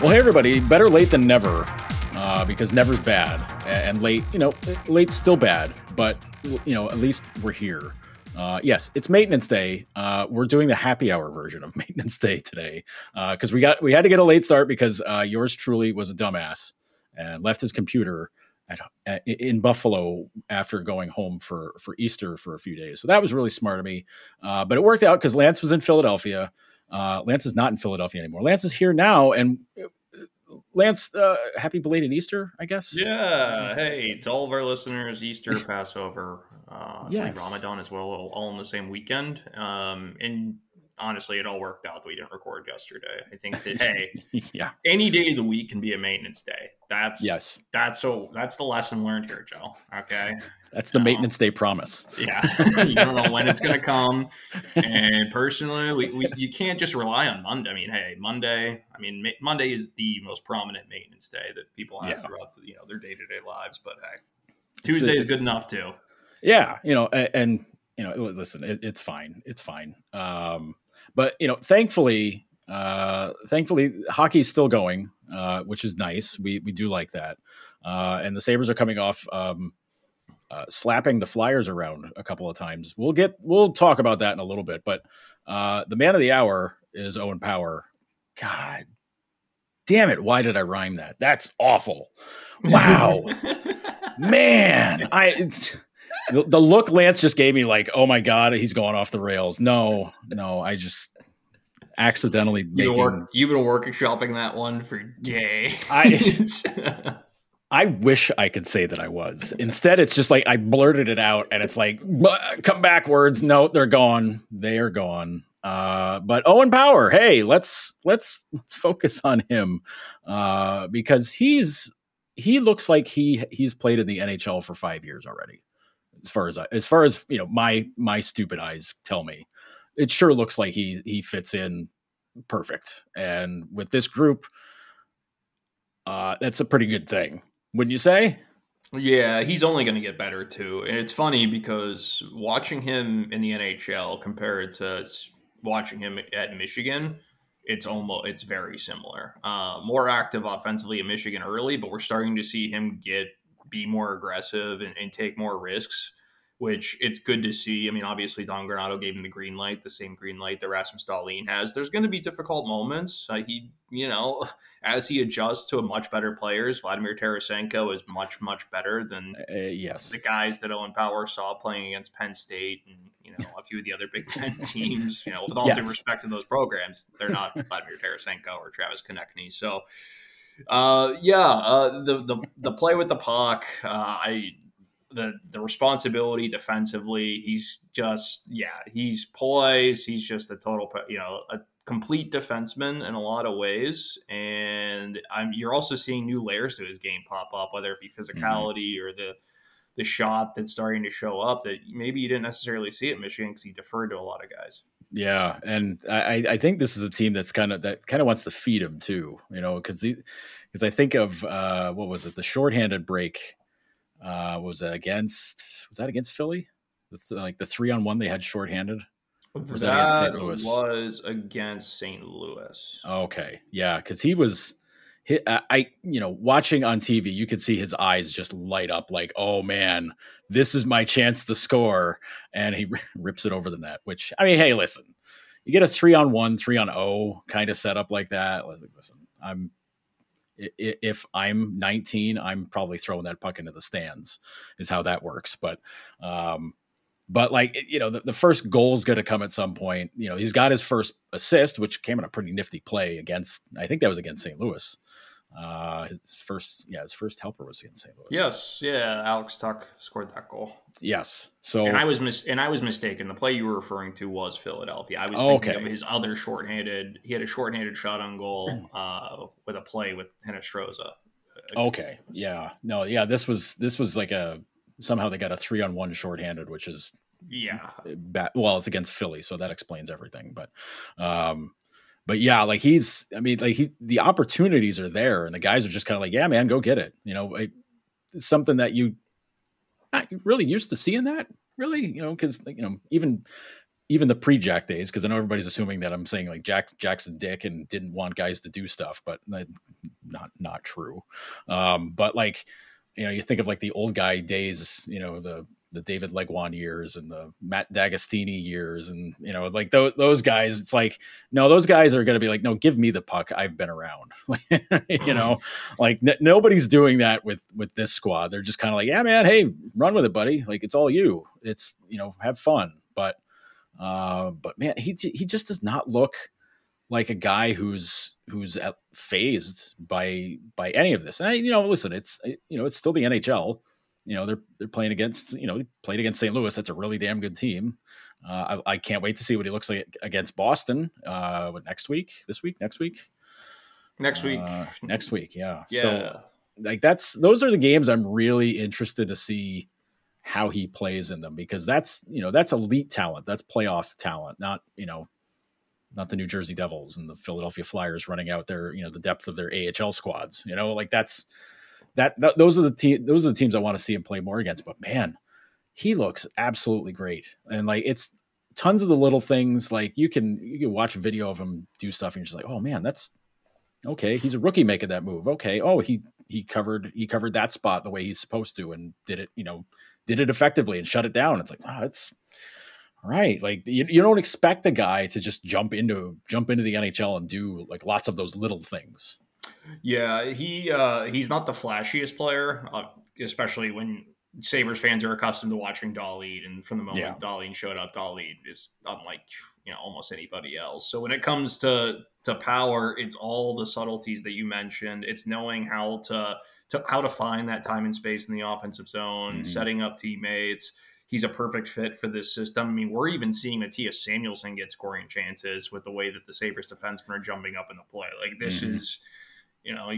Well, hey everybody, better late than never, uh, because never's bad, and late, you know, late's still bad, but you know, at least we're here. Uh, yes, it's maintenance day. Uh, we're doing the happy hour version of maintenance day today because uh, we got we had to get a late start because uh, yours truly was a dumbass and left his computer at, at, in Buffalo after going home for for Easter for a few days. So that was really smart of me, uh, but it worked out because Lance was in Philadelphia. Uh, Lance is not in Philadelphia anymore. Lance is here now, and uh, Lance, uh, happy belated Easter, I guess. Yeah. Hey, to all of our listeners, Easter, Passover, uh, yes. Ramadan as well, all, all in the same weekend. Um, and honestly, it all worked out that we didn't record yesterday. I think that hey, yeah, any day of the week can be a maintenance day. That's yes, that's so that's the lesson learned here, Joe. Okay, that's the um, maintenance day promise. Yeah, you don't know when it's gonna come, and personally, we, we you can't just rely on Monday. I mean, hey, Monday. I mean, ma- Monday is the most prominent maintenance day that people have yeah. throughout the, you know their day to day lives. But hey, Tuesday is good enough too. Yeah, you know, and, and you know, listen, it, it's fine. It's fine. Um, but you know, thankfully, uh, thankfully, hockey's still going, uh, which is nice. We we do like that. Uh, and the Sabres are coming off um, uh, slapping the Flyers around a couple of times. We'll get we'll talk about that in a little bit. But uh, the man of the hour is Owen Power. God damn it! Why did I rhyme that? That's awful. Wow, man, I the, the look Lance just gave me, like, oh my god, he's going off the rails. No, no, I just accidentally you making. Work, you've been workshopping that one for days. I, I wish I could say that I was. Instead, it's just like I blurted it out, and it's like, come backwards. No, they're gone. They are gone. Uh, but Owen Power, hey, let's let's let's focus on him uh, because he's he looks like he he's played in the NHL for five years already as far as I, as far as you know my my stupid eyes tell me it sure looks like he he fits in perfect and with this group uh that's a pretty good thing wouldn't you say? Yeah he's only going to get better too. And it's funny because watching him in the nhl compared to watching him at michigan it's almost it's very similar. Uh, more active offensively at michigan early but we're starting to see him get be more aggressive and, and, take more risks, which it's good to see. I mean, obviously Don Granato gave him the green light, the same green light that Rasmus Dahlin has. There's going to be difficult moments. Uh, he, you know, as he adjusts to a much better players, Vladimir Tarasenko is much, much better than uh, yes the guys that Owen Power saw playing against Penn State and you know a few of the other Big Ten teams. You know, with all yes. due respect to those programs, they're not Vladimir Tarasenko or Travis Konecny. So uh, yeah, uh, the the the play with the puck, uh, I the the responsibility defensively. He's just yeah, he's poised. He's just a total you know a complete defenseman in a lot of ways, and I'm, you're also seeing new layers to his game pop up, whether it be mm-hmm. physicality mm-hmm. or the the shot that's starting to show up that maybe you didn't necessarily see at Michigan because he deferred to a lot of guys. Yeah, and I, I think this is a team that's kind of that kind of wants to feed him too, you know, because because I think of uh, what was it, the shorthanded break uh, was that against was that against Philly? That's like the three on one they had shorthanded. Was that, that against St. Louis? Was against St. Louis. Okay, yeah, because he was I, you know, watching on TV, you could see his eyes just light up like, oh man, this is my chance to score. And he rips it over the net, which, I mean, hey, listen, you get a three on one, three on O kind of setup like that. Listen, I'm, if I'm 19, I'm probably throwing that puck into the stands, is how that works. But, um, but like you know, the, the first goal is going to come at some point. You know, he's got his first assist, which came in a pretty nifty play against. I think that was against St. Louis. Uh, his first, yeah, his first helper was against St. Louis. Yes, yeah, Alex Tuch scored that goal. Yes, so and I was mis- and I was mistaken. The play you were referring to was Philadelphia. I was thinking okay. of his other shorthanded. He had a shorthanded shot on goal uh, with a play with Hinostroza. Okay, yeah, no, yeah, this was this was like a somehow they got a three on one shorthanded, which is yeah, bad. well, it's against Philly, so that explains everything. But um, but yeah, like he's, I mean, like he, the opportunities are there, and the guys are just kind of like, yeah, man, go get it. You know, it's something that you not really used to seeing that really, you know, because you know, even even the pre Jack days, because I know everybody's assuming that I'm saying like Jack Jack's a dick and didn't want guys to do stuff, but not not true. Um, but like, you know, you think of like the old guy days, you know, the the David Legwand years and the Matt D'Agostini years, and you know, like those those guys. It's like no, those guys are going to be like, no, give me the puck. I've been around. you know, like n- nobody's doing that with with this squad. They're just kind of like, yeah, man, hey, run with it, buddy. Like it's all you. It's you know, have fun. But uh, but man, he he just does not look like a guy who's who's phased by by any of this. And I, you know, listen, it's you know, it's still the NHL you know they're they're playing against you know played against St. Louis. That's a really damn good team. Uh, I, I, can't wait to see what he looks like against Boston. Uh, what next week? This week? Next week? Next week? Uh, next week? Yeah. Yeah. So like that's those are the games I'm really interested to see how he plays in them because that's you know that's elite talent. That's playoff talent, not you know not the New Jersey Devils and the Philadelphia Flyers running out their you know the depth of their AHL squads. You know like that's that, that those are the te- those are the teams I want to see him play more against. But man, he looks absolutely great, and like it's tons of the little things. Like you can you can watch a video of him do stuff, and you're just like, oh man, that's okay. He's a rookie making that move. Okay, oh he he covered he covered that spot the way he's supposed to, and did it you know did it effectively and shut it down. It's like wow, it's right. Like you, you don't expect a guy to just jump into jump into the NHL and do like lots of those little things. Yeah, he uh, he's not the flashiest player, uh, especially when Sabres fans are accustomed to watching Dahlin. And from the moment yeah. Dahlin showed up, Dahlin is unlike you know almost anybody else. So when it comes to to power, it's all the subtleties that you mentioned. It's knowing how to to how to find that time and space in the offensive zone, mm-hmm. setting up teammates. He's a perfect fit for this system. I mean, we're even seeing Mattias Samuelsson get scoring chances with the way that the Sabres defensemen are jumping up in the play. Like this mm-hmm. is you know,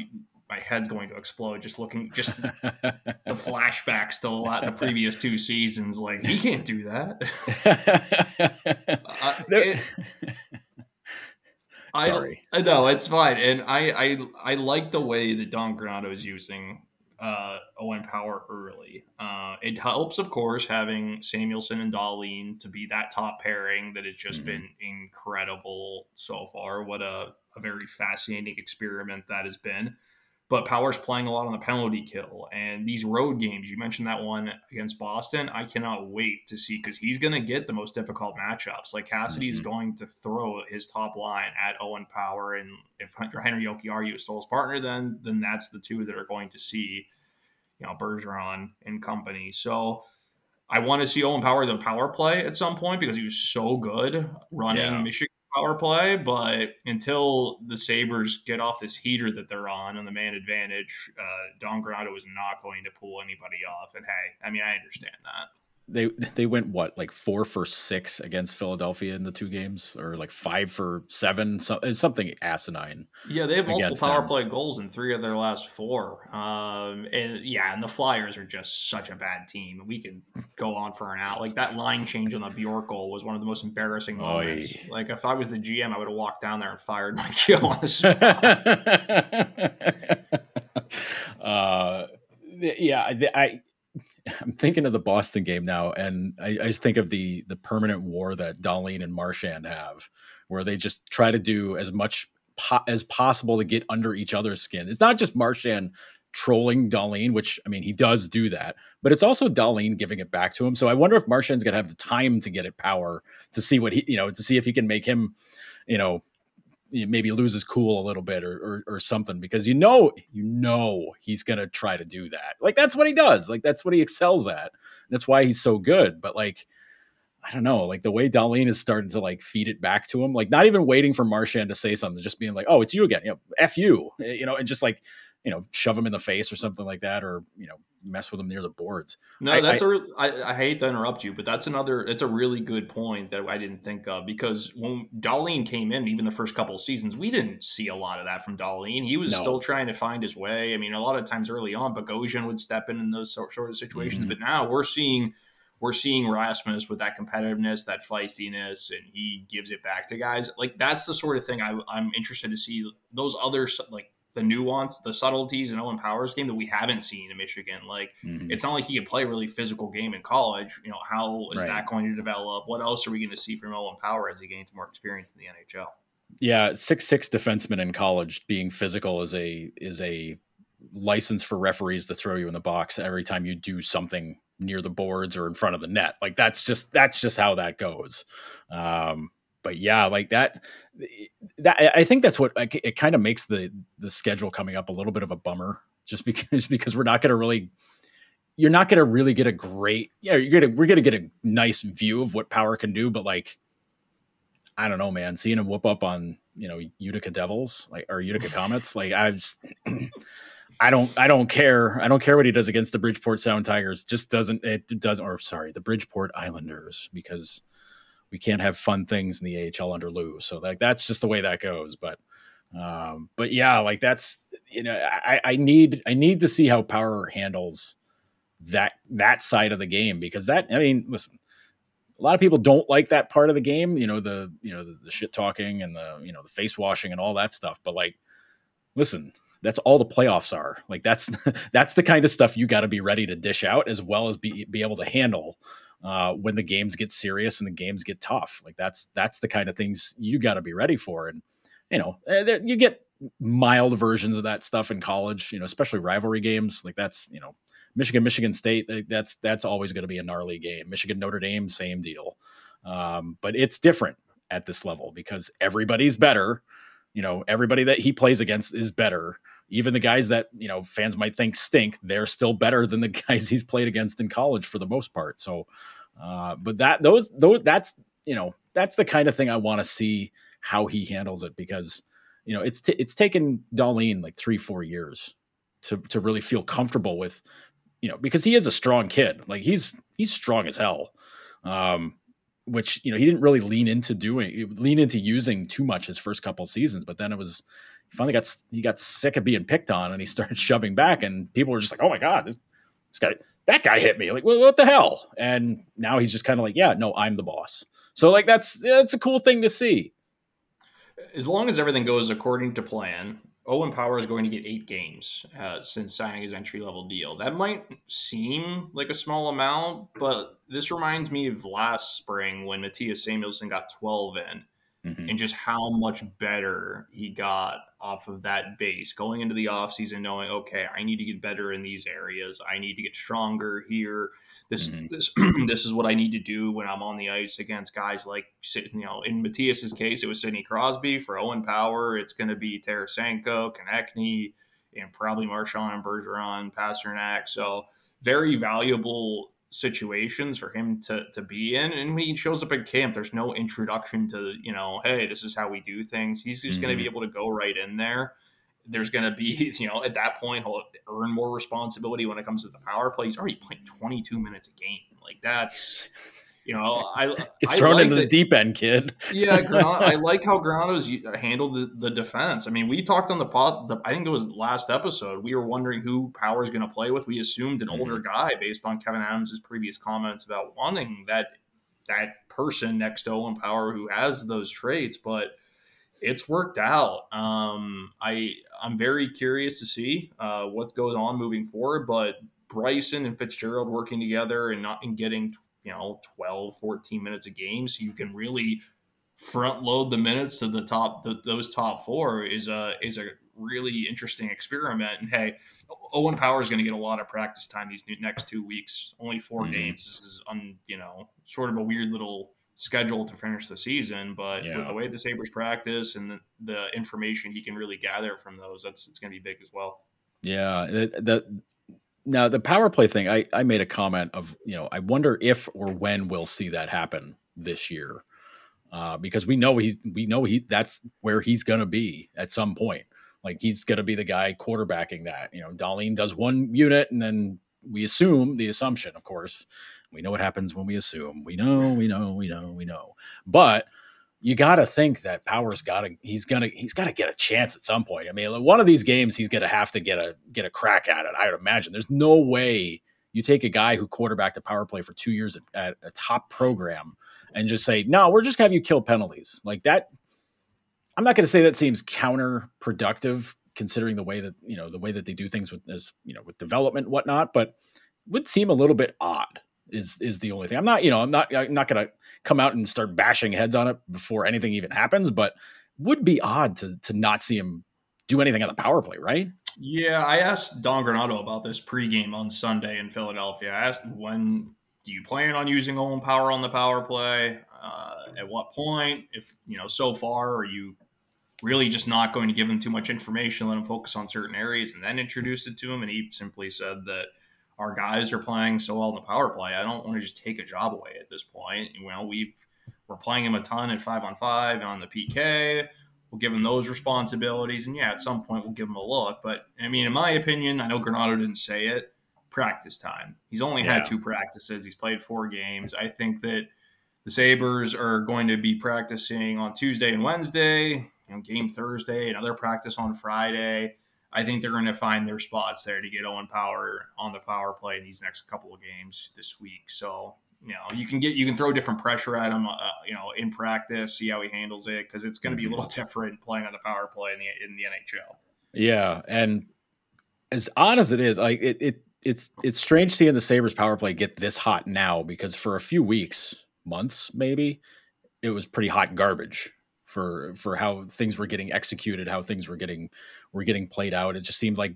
my head's going to explode just looking just the flashbacks to lot the previous two seasons. Like he can't do that. uh, it, Sorry. I no, it's fine, and I I I like the way that Don Granato is using uh, Owen Power early. Uh, it helps, of course, having Samuelsson and Dahlin to be that top pairing that has just mm-hmm. been incredible so far. What a a very fascinating experiment that has been. But Power's playing a lot on the penalty kill. And these road games, you mentioned that one against Boston. I cannot wait to see because he's going to get the most difficult matchups. Like Cassidy mm-hmm. is going to throw his top line at Owen Power. And if Henri Jokiharju is still his partner, then then that's the two that are going to see, you know, Bergeron and company. So I want to see Owen Power the power play at some point because he was so good running yeah. Michigan power play, but until the Sabres get off this heater that they're on on the man advantage, uh, Don Granato is not going to pull anybody off. And hey, I mean, I understand that they they went what like four for six against Philadelphia in the two games, or like five for seven, so, something asinine. Yeah, they have multiple power them. play goals in three of their last four. Um, and yeah, and the Flyers are just such a bad team. We could go on for an hour. Like that line change on the Bjork goal was one of the most embarrassing moments. Oy. Like if I was the GM, I would have walked down there and fired Mike Gill on the spot. uh, yeah, I I'm thinking of the Boston game now, and I, I, just think of the the permanent war that Dahlin and Marchand have, where they just try to do as much po- as possible to get under each other's skin. It's not just Marchand trolling Dahlin, which I mean he does do that, but it's also Dahlin giving it back to him. So I wonder if Marchand's gonna have the time to get it power to see what he, you know, to see if he can make him, you know, maybe loses cool a little bit or, or, or something because you know you know he's gonna try to do that. Like that's what he does. Like that's what he excels at. That's why he's so good. But like I don't know, like the way Dahlin is starting to like feed it back to him, like not even waiting for Marchand to say something, just being like, "Oh, it's you again," you know, "F you," eh, you know, and just like you know, shove him in the face or something like that, or you know, mess with him near the boards. No, I, that's I, a. I, I hate to interrupt you, but that's another. It's a really good point that I didn't think of because when Dahlin came in, even the first couple of seasons, we didn't see a lot of that from Dahlin. He was no. still trying to find his way. I mean, a lot of times early on, Bogosian would step in in those sort of situations, mm-hmm. but now we're seeing we're seeing Rasmus with that competitiveness, that feistiness, and he gives it back to guys. Like that's the sort of thing I, I'm interested to see. Those other like the nuance, the subtleties in Owen Powers game that we haven't seen in Michigan. Like mm-hmm. it's not like he can play a really physical game in college. You know, how is right. that going to develop? What else are we going to see from Owen Power as he gains more experience in the NHL? Yeah, six six defenseman in college being physical is a is a license for referees to throw you in the box every time you do something near the boards or in front of the net. Like that's just that's just how that goes. Um, but yeah, like that that I think that's what it kind of makes the the schedule coming up a little bit of a bummer, just because because we're not going to really you're not going to really get a great yeah you're gonna we're gonna get a nice view of what power can do, but like I don't know, man, seeing him whoop up on you know Utica Devils like or Utica Comets, like I just I don't I don't care I don't care what he does against the Bridgeport Sound Tigers, just doesn't it doesn't or sorry the Bridgeport Islanders because we can't have fun things in the AHL under Lou. So like that's just the way that goes. But um, but yeah, like that's you know I, I need I need to see how Power handles that that side of the game because that I mean listen a lot of people don't like that part of the game you know the you know the, the shit talking and the you know the face washing and all that stuff but like listen that's all the playoffs are like that's that's the kind of stuff you got to be ready to dish out as well as be be able to handle uh, when the games get serious and the games get tough. Like that's that's the kind of things you got to be ready for. And you know, eh, you get mild versions of that stuff in college. You know, especially rivalry games. Like that's you know, Michigan Michigan State. That's that's always going to be a gnarly game. Michigan Notre Dame, same deal. Um, but it's different at this level because everybody's better. You know, everybody that he plays against is better even the guys that you know fans might think stink, they're still better than the guys he's played against in college for the most part. So, uh, but that those those that's you know that's the kind of thing I want to see how he handles it because you know it's t- it's taken Dahlin like three four years to to really feel comfortable with you know because he is a strong kid like he's he's strong as hell. Um, which you know he didn't really lean into doing lean into using too much his first couple seasons but then it was finally got he got sick of being picked on and he started shoving back and people were just like oh my god this, this guy that guy hit me. Like well, what the hell? And now he's just kind of like yeah no i'm the boss. So like that's that's a cool thing to see. As long as everything goes according to plan Owen Power is going to get eight games uh, since signing his entry level deal. That might seem like a small amount, but this reminds me of last spring when Mattias samuelsson got 12 in mm-hmm. and just how much better he got off of that base going into the offseason, knowing, okay, I need to get better in these areas. I need to get stronger here. This, mm-hmm. this, this is what I need to do when I'm on the ice against guys like, you know, in Mattias's case, it was Sidney Crosby. For Owen Power, it's going to be Tarasenko, Konecny, and probably Marchand and Bergeron, Pastrnak. So very valuable situations for him to, to be in. And when he shows up at camp, there's no introduction to, you know, hey, this is how we do things. He's just mm-hmm. going to be able to go right in there. There's going to be, you know, at that point, he'll earn more responsibility when it comes to the power play. He's already playing 22 minutes a game. Like that's you know, I get thrown like into the deep end, kid. yeah, I like how Granato's handled the, the, defense. I mean, we talked on the pod. The, I think it was last episode. We were wondering who Power's going to play with. We assumed an mm-hmm. older guy based on Kevin Adams' previous comments about wanting that that person next to Owen Power who has those traits, but it's worked out. Um, I I'm very curious to see uh, what goes on moving forward, but Bryson and Fitzgerald working together and not and getting you know 12 14 minutes a game. So you can really front load the minutes to the top the, those top four is a is a really interesting experiment. And hey owen power is going to get a lot of practice time these next two weeks. Only 4 mm-hmm. games. This is on you know sort of a weird little schedule to finish the season but yeah. with the way the sabres practice and the, the information he can really gather from those that's it's going to be big as well. Yeah the, now the power play thing, I, I made a comment of, you know, I wonder if or when we'll see that happen this year. Uh, because we know he we know he that's where he's gonna be at some point. Like he's gonna be the guy quarterbacking that. You know, Dahlin does one unit and then we assume the assumption, of course. We know what happens when we assume. We know, we know, we know, we know. But you got to think that Power's got to he's gonna he's got to get a chance at some point. I mean, one of these games he's gonna have to get a get a crack at it. I would imagine. There's no way you take a guy who quarterbacked a power play for two years at, a top program and just say, no, we're just gonna have you kill penalties like that. I'm not to say that seems counterproductive considering the way that you know the way that they do things with this, you know, with development and whatnot. But would seem a little bit odd. Is is the only thing. I'm not, you know, I'm not I'm not gonna come out and start bashing heads on it before anything even happens, but would be odd to to not see him do anything on the power play, right? Yeah, I asked Don Granato about this pregame on Sunday in Philadelphia. I asked when do you plan on using Owen Power on the power play? Uh, at what point? If you know, so far, are you really just not going to give him too much information, let him focus on certain areas, and then introduce it to him? And he simply said that our guys are playing so well in the power play. I don't want to just take a job away at this point. You know, we've we're playing him a ton at five on five on the PK. We'll give him those responsibilities, and yeah, at some point we'll give him a look. But I mean, in my opinion, I know Granato didn't say it. Practice time. He's only yeah. had two practices. He's played four games. I think that the Sabres are going to be practicing on Tuesday and Wednesday. You know, game Thursday, another practice on Friday. I think they're going to find their spots there to get Owen Power on the power play in these next couple of games this week. So you know you can get you can throw different pressure at him, uh, you know, in practice, see how he handles it because it's going to be a little different playing on the power play in the in the NHL. Yeah, and as odd as it is, like it, it it's it's strange seeing the Sabres power play get this hot now because for a few weeks, months maybe, it was pretty hot garbage for for how things were getting executed, how things were getting were getting played out. It just seemed like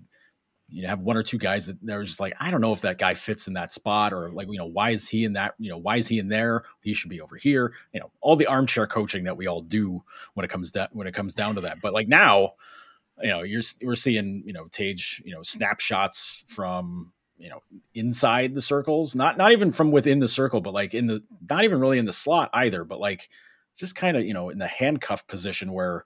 you have one or two guys that they're just like, I don't know if that guy fits in that spot or like, you know, why is he in that, you know, why is he in there? He should be over here. You know, all the armchair coaching that we all do when it comes down when it comes down to that. But like now, you know, you're we're seeing, you know, Tage, you know, snapshots from you know inside the circles not not even from within the circle but like in the not even really in the slot either but like just kind of you know in the handcuff position where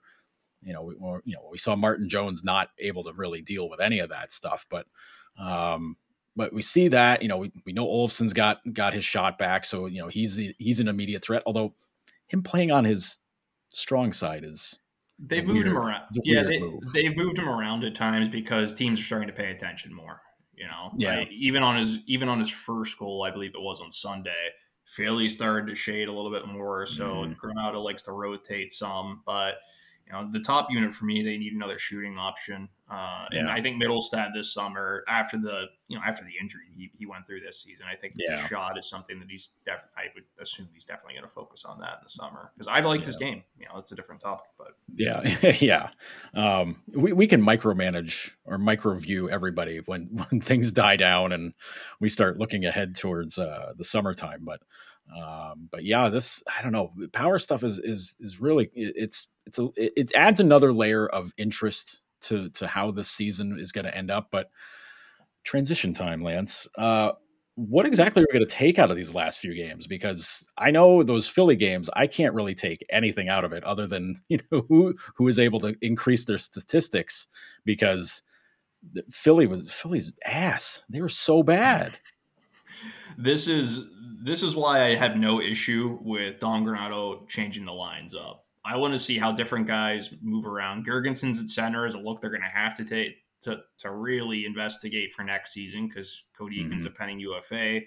you know we, you know we saw Martin Jones not able to really deal with any of that stuff, but um, but we see that you know we, we know Olofsson's got got his shot back, so you know he's the, he's an immediate threat. Although him playing on his strong side is they moved weird, him around. Yeah, they, they've moved him around at times because teams are starting to pay attention more. You know, yeah. Right? Even on his even on his first goal, I believe it was on Sunday Philly started to shade a little bit more, so mm. Granato likes to rotate some. But you know, the top unit for me, they need another shooting option. Uh, yeah. And I think Mittelstadt this summer, after the you know after the injury he, he went through this season, I think yeah. the shot is something that he's def- I would assume he's definitely going to focus on that in the summer because I've liked yeah. his game. You know, it's a different topic, but yeah, yeah. Um, we we can micromanage or microview everybody when when things die down and we start looking ahead towards uh, the summertime, but. Um, but yeah, this I don't know. Power stuff is is is really it's it's a it adds another layer of interest to to how this season is going to end up. But transition time, Lance. Uh, what exactly are we going to take out of these last few games? Because I know those Philly games, I can't really take anything out of it other than you know who who is able to increase their statistics because Philly was Philly's ass. They were so bad. This is this is why I have no issue with Don Granato changing the lines up. I want to see how different guys move around. Girgensons at center is a look they're going to have to take to, to really investigate for next season because Cody mm-hmm. Eakin's a pending UFA.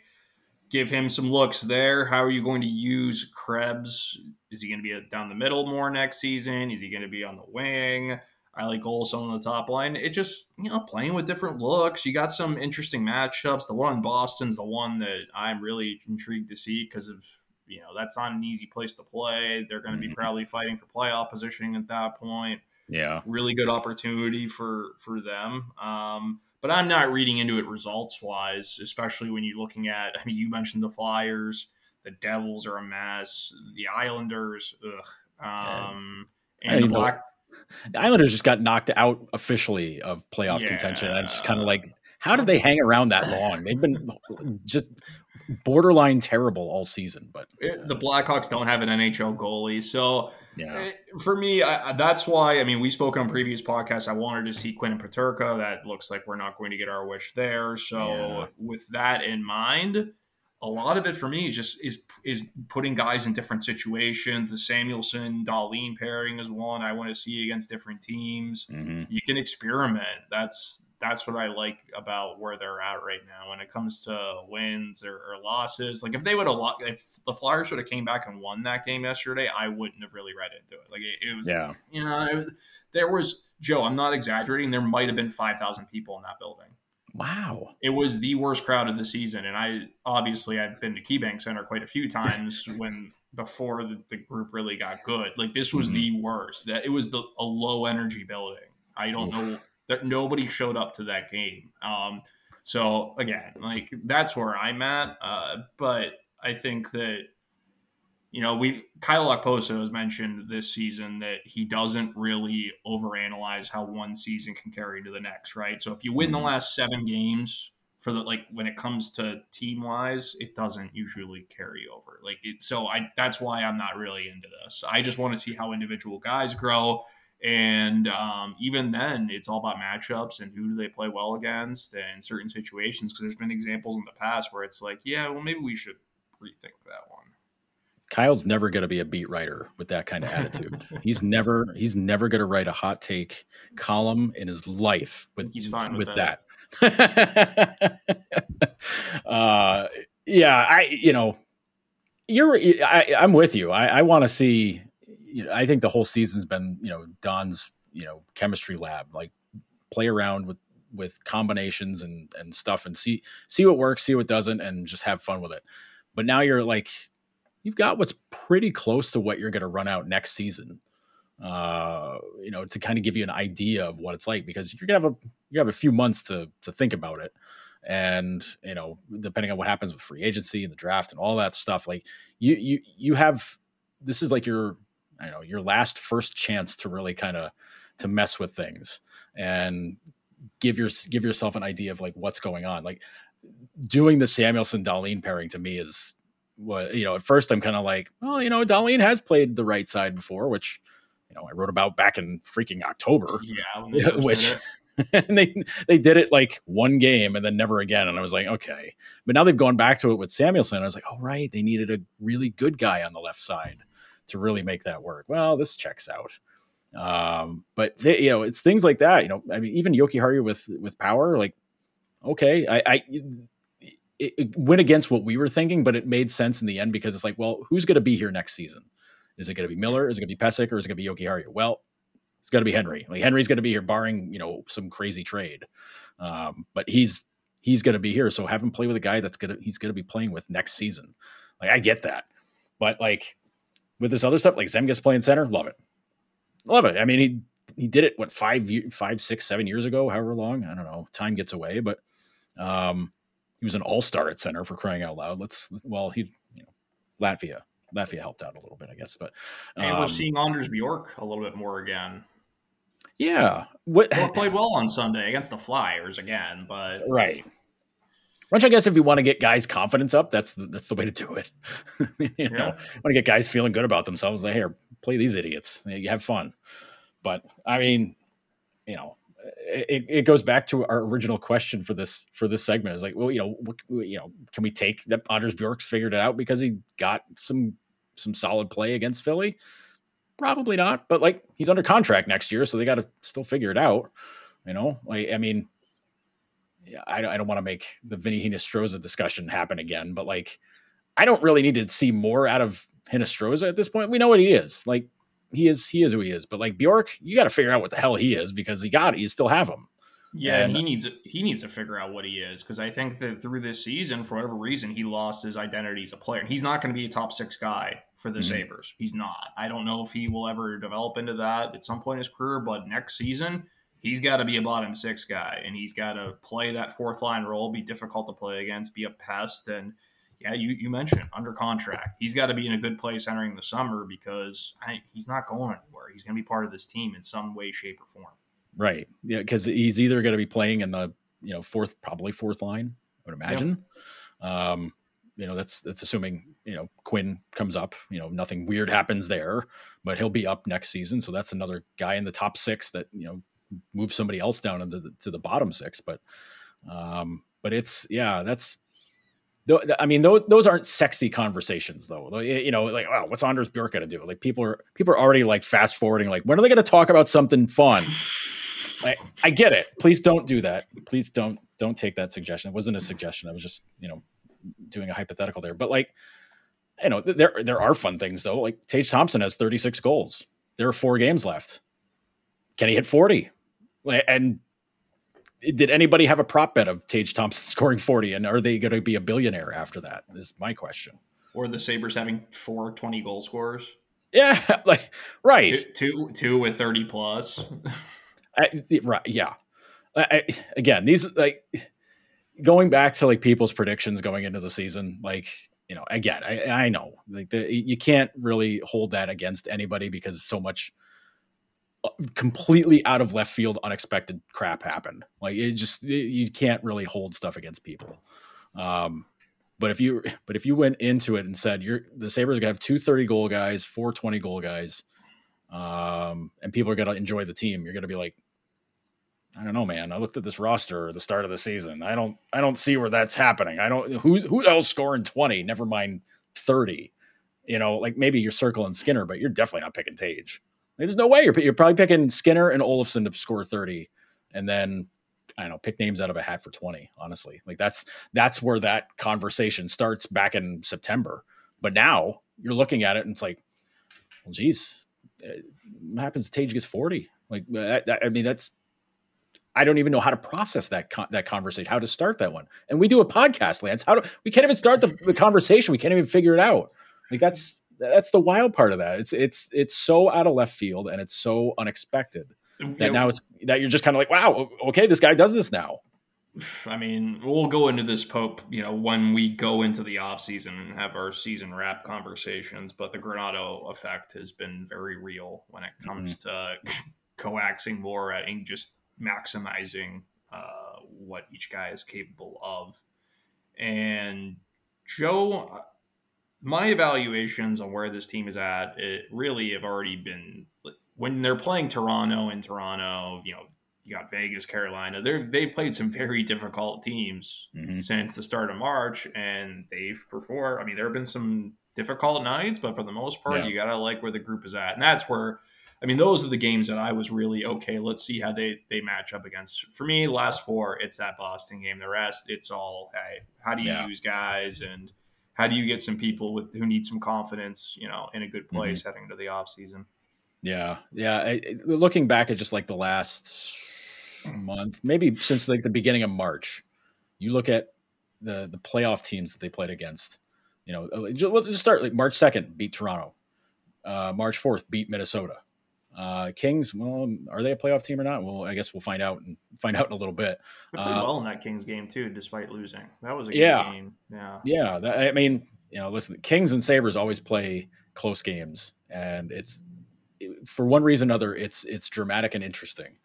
Give him some looks there. How are you going to use Krebs? Is he going to be down the middle more next season? Is he going to be on the wing? I like Olson on the top line. It just, you know, playing with different looks. You got some interesting matchups. The one in Boston's the one that I'm really intrigued to see because of, you know, that's not an easy place to play. They're going to be mm-hmm. probably fighting for playoff positioning at that point. Yeah. Really good opportunity for for them. Um, but I'm not reading into it results wise, especially when you're looking at. I mean, you mentioned the Flyers, the Devils are a mess, the Islanders, ugh, um, and the Black. The Islanders just got knocked out officially of playoff yeah. contention. And it's just kind of like, how did they hang around that long? They've been just borderline terrible all season. But the Blackhawks don't have an NHL goalie, so yeah. Eh, for me, I, that's why. I mean, we spoke on previous podcasts. I wanted to see Quinn and Peterka. That looks like we're not going to get our wish there. So yeah. with that in mind, a lot of it for me is just is is putting guys in different situations. The Samuelsson Dahlin pairing is one I want to see against different teams. Mm-hmm. You can experiment. That's that's what I like about where they're at right now when it comes to wins or, or losses. Like if they would have if the Flyers would have came back and won that game yesterday, I wouldn't have really read into it. Like it, it was, yeah, you know, it, there was Joe, I'm not exaggerating. There might have been 5,000 people in that building. Wow. It was the worst crowd of the season. And I obviously I've been to KeyBank Center quite a few times when before the, the, group really got good. Like this was mm-hmm. the worst. That it was the a low energy building. I don't Oof. know that nobody showed up to that game. Um, so again, like that's where I'm at. Uh, but I think that you know, we Kyle Okposo has mentioned this season that he doesn't really overanalyze how one season can carry to the next, right? So if you win the mm-hmm. last seven games for the like when it comes to team wise, it doesn't usually carry over. Like it, so I that's why I'm not really into this. I just want to see how individual guys grow. And um, even then, it's all about matchups and who do they play well against and certain situations. Because there's been examples in the past where it's like, yeah, well, maybe we should rethink that one. Kyle's never going to be a beat writer with that kind of attitude. he's never he's never going to write a hot take column in his life with with, with, that. that. uh, yeah, I you know you're I, I'm with you. I, I want to see. You know, I think the whole season's been you know Don's you know chemistry lab like play around with with combinations and and stuff and see see what works, see what doesn't, and just have fun with it. But now you're like you've got what's pretty close to what you're going to run out next season. Uh, you know, to kind of give you an idea of what it's like because you're gonna have a you have a few months to to think about it, and you know, depending on what happens with free agency and the draft and all that stuff, like you you you have this is like your I know your last first chance to really kind of to mess with things and give your give yourself an idea of like what's going on. Like doing the Samuelsson Dahlin pairing to me is what you know at first i'm kind of like well you know Dahlin has played the right side before which you know i wrote about back in freaking october. Yeah which and they they did it like one game and then never again and i was like okay. But now they've gone back to it with Samuelsson. i was like oh right they needed a really good guy on the left side to really make that work. Well this checks out. Um, but they, you know it's things like that you know i mean even Jokiharju with with power like okay I, I it, it went against what we were thinking, but it made sense in the end because it's like, well, who's going to be here next season? Is it going to be Miller? Is it going to be Pysyk? Or is it going to be Jokiharju? Well, it's going to be Henry. Like Henry's going to be here, barring you know some crazy trade. Um, but he's he's going to be here. So have him play with a guy that's gonna he's going to be playing with next season. Like I get that, but like with this other stuff, like Zemgus playing center, love it, love it. I mean, he he did it what five five six seven years ago, however long. I don't know. Time gets away, but um, he was an all-star at center for crying out loud. Let's well, he you know, Latvia Latvia helped out a little bit, I guess. But um, and we're seeing Anders Bjork a little bit more again. Yeah, what Bjork played well on Sunday against the Flyers again, but right. Which I guess if you want to get guys' confidence up, that's the, that's the way to do it. you yeah. know, want to get guys feeling good about themselves. Like, here, play these idiots. You have fun. But I mean, you know, it, it goes back to our original question for this for this segment. Is like well you know what, you know can we take that Anders Bjork's figured it out because he got some some solid play against Philly? Probably not but like he's under contract next year so they got to still figure it out you know? Like I mean I, I don't want to make the Vinny Hinostroza discussion happen again but like I don't really need to see more out of Hinostroza at this point. We know what he is. Like he is he is who he is. But like Bjork, you got to figure out what the hell he is because he got it. You still have him. Yeah, and, and he needs he needs to figure out what he is because I think that through this season, for whatever reason, he lost his identity as a player. And he's not going to be a top six guy for the mm-hmm. Sabres. He's not. I don't know if he will ever develop into that at some point in his career, but next season he's got to be a bottom six guy and he's got to play that fourth line role, be difficult to play against, be a pest, and yeah, you, you mentioned under contract. He's got to be in a good place entering the summer because I, he's not going anywhere. He's going to be part of this team in some way, shape, or form. Right. Yeah, because he's either going to be playing in the you know fourth, probably fourth line. I would imagine. Yep. Um, you know, that's that's assuming you know Quinn comes up. You know, nothing weird happens there, but he'll be up next season. So that's another guy in the top six that you know move somebody else down into the, to the bottom six. But um, but it's yeah, that's I mean, those, those aren't sexy conversations, though. You know, like, wow, what's Anders Bjork going to do? Like, people are people are already like fast forwarding, like, when are they going to talk about something fun? Like, I get it. Please don't do that. Please don't don't take that suggestion. It wasn't a suggestion. I was just, you know, doing a hypothetical there. But like, you know, there there are fun things though. Like Tage Thompson has 36 goals. There are four games left. can he hit 40? And did anybody have a prop bet of Tage Thompson scoring 40? And are they going to be a billionaire after that? Is my question. Or the Sabres having four 20 goal scorers? Yeah, like right. Two, two, two with 30 plus. I, right. Yeah. I, again, these like going back to like people's predictions going into the season, like you know, again, I, I know like the, you can't really hold that against anybody because so much completely out of left field, unexpected crap happened. Like it just you can't really hold stuff against people. Um, but if you but if you went into it and said you're the Sabres gonna have two thirty goal guys, four twenty goal guys, um, and people are gonna enjoy the team, you're gonna be like, I don't know, man. I looked at this roster at the start of the season. I don't I don't see where that's happening. I don't who who else scoring 20, never mind 30. You know, like maybe you're circling Skinner, but you're definitely not picking Tage. There's no way you're you're probably picking Skinner and Olofsson to score 30 and then I don't know, pick names out of a hat for 20, honestly. Like that's that's where that conversation starts back in September. But now you're looking at it and it's like, well, geez, uh, what happens if Tage gets 40? Like, that, that, I mean, that's I don't even know how to process that con- that conversation, how to start that one. And we do a podcast, Lance. How do we can't even start the, the conversation? We can't even figure it out. Like that's that's the wild part of that. It's it's it's so out of left field and it's so unexpected that now it's that you're just kind of like, wow, okay, this guy does this now. I mean, we'll go into this Pope, you know, when we go into the off season and have our season wrap conversations. But the Granato effect has been very real when it comes mm-hmm. to coaxing more and just maximizing uh, what each guy is capable of. And Joe, my evaluations on where this team is at, it really have already been when they're playing Toronto in Toronto, you know, you got Vegas, Carolina. They're they played some very difficult teams mm-hmm. since the start of March, and they've performed. I mean, there have been some difficult nights, but for the most part, yeah. you gotta like where the group is at, and that's where. I mean, those are the games that I was really okay. Let's see how they they match up against. For me, last four, it's that Boston game. The rest, it's all hey, how do you yeah. use guys and how do you get some people with who need some confidence, you know, in a good place mm-hmm. heading into the off season. Yeah, yeah. I, looking back at just like the last month, maybe since like the beginning of March, you look at the the playoff teams that they played against. You know, uh, let's just start like March second, beat Toronto. Uh, March fourth, beat Minnesota. Uh, Kings, well, are they a playoff team or not? Well, I guess we'll find out and find out in a little bit. They played uh, well in that Kings game too, despite losing. That was a good yeah, game. Yeah, yeah. That, I mean, you know, listen, Kings and Sabres always play close games, and it's for one reason or another, it's it's dramatic and interesting.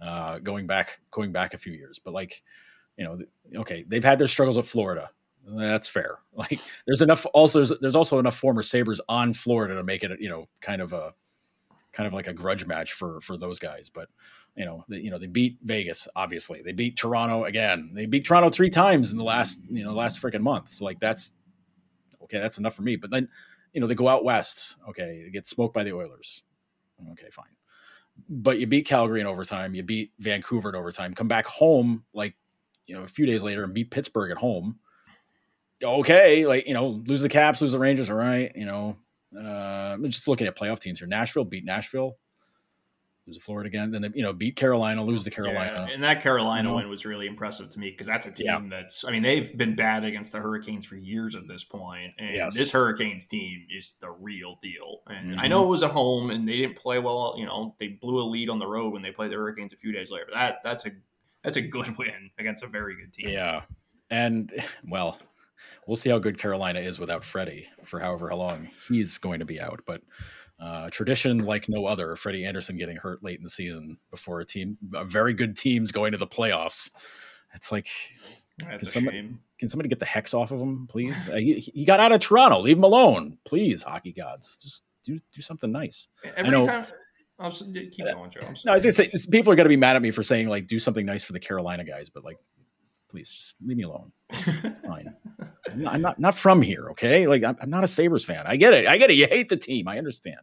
Uh, going back going back a few years, but like you know, okay, they've had their struggles with Florida. That's fair. Like there's enough. Also, there's, there's also enough former Sabres on Florida to make it you know kind of a kind of like a grudge match for for those guys. But you know, they, you know, they beat Vegas. Obviously, they beat Toronto again. They beat Toronto three times in the last you know last freaking month. So like that's okay. That's enough for me. But then you know they go out west. Okay, they get smoked by the Oilers. Okay, fine. But you beat Calgary in overtime. You beat Vancouver in overtime. Come back home like you know a few days later and beat Pittsburgh at home. Okay, like you know, lose the Caps, lose the Rangers. All right, you know. Uh, I'm just looking at playoff teams here. Nashville beat Nashville lose to Florida again. Then they, you know, beat Carolina, lose to Carolina. Yeah, and that Carolina win was really impressive to me because that's a team yeah. that's. I mean, they've been bad against the Hurricanes for years at this point. point, and yes. this Hurricanes team is the real deal. And mm-hmm. I know it was at home, and they didn't play well. You know, they blew a lead on the road when they played the Hurricanes a few days later. That that's a that's a good win against a very good team. Yeah, and well. We'll see how good Carolina is without Freddie for however long he's going to be out. But uh, tradition like no other. Freddie Andersen getting hurt late in the season before a team, a very good team's going to the playoffs. It's like, That's can, somebody, can somebody get the hex off of him, please? Uh, he, he, got out of Toronto. Leave him alone, please, hockey gods. Just do do something nice. Every I know, time. I'll keep going, Joe. No, I was gonna say people are gonna be mad at me for saying like do something nice for the Carolina guys, but like, please just leave me alone. It's, fine. I'm not, I'm not, not from here, okay? Like I'm, I'm not a Sabres fan. I get it. I get it. You hate the team. I understand.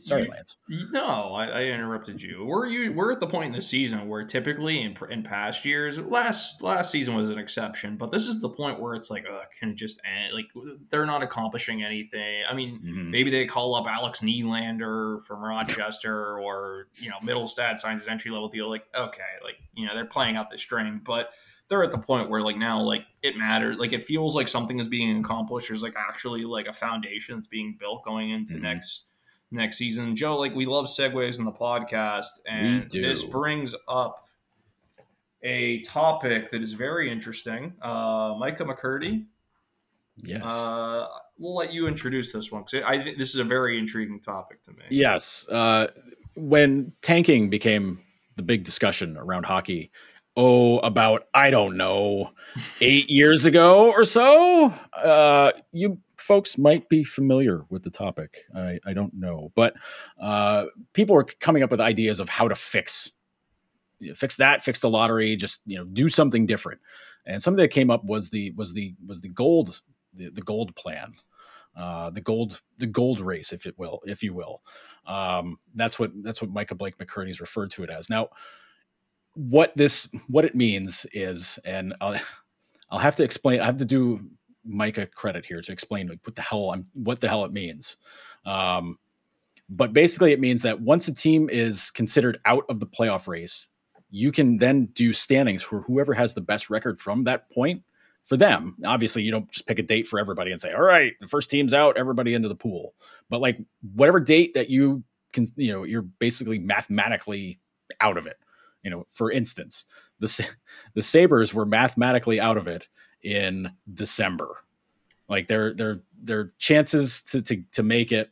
Sorry, you, Lance. No, I, I, interrupted you. We're you we're at the point in the season where typically in, in past years, last last season was an exception, but this is the point where it's like, uh, can just end, like they're not accomplishing anything. I mean, mm-hmm. maybe they call up Alex Nylander from Rochester, or you know, Mittelstadt signs his entry level deal. Like, okay, like you know, they're playing out the string, but they're at the point where like now like it matters like it feels like something is being accomplished there's like actually like a foundation that's being built going into mm-hmm. next next season. Joe, like we love segues in the podcast, and this brings up a topic that is very interesting. Uh, Micah McCurdy. Yes. Uh, we'll let you introduce this one because I think this is a very intriguing topic to me. Yes. Uh, when tanking became the big discussion around hockey, oh, about I don't know, eight years ago or so, uh, you folks might be familiar with the topic. I, I don't know, but uh, people are coming up with ideas of how to fix you know, fix that, fix the lottery, just you know, do something different. And something that came up was the was the was the gold the, the gold plan, uh, the gold the gold race, if it will, if you will. Um, that's what that's what Micah Blake McCurdy's referred to it as. Now, what this what it means is, and I'll, I'll have to explain. I have to do Micah credit here to explain like what the hell I'm what the hell it means. Um, but basically, it means that once a team is considered out of the playoff race, you can then do standings for whoever has the best record from that point for them. Obviously, you don't just pick a date for everybody and say, "All right, the first team's out, everybody into the pool." But like whatever date that you can, you know, you're basically mathematically out of it. You know, for instance, the the Sabres were mathematically out of it in December. Like their their their chances to to to make it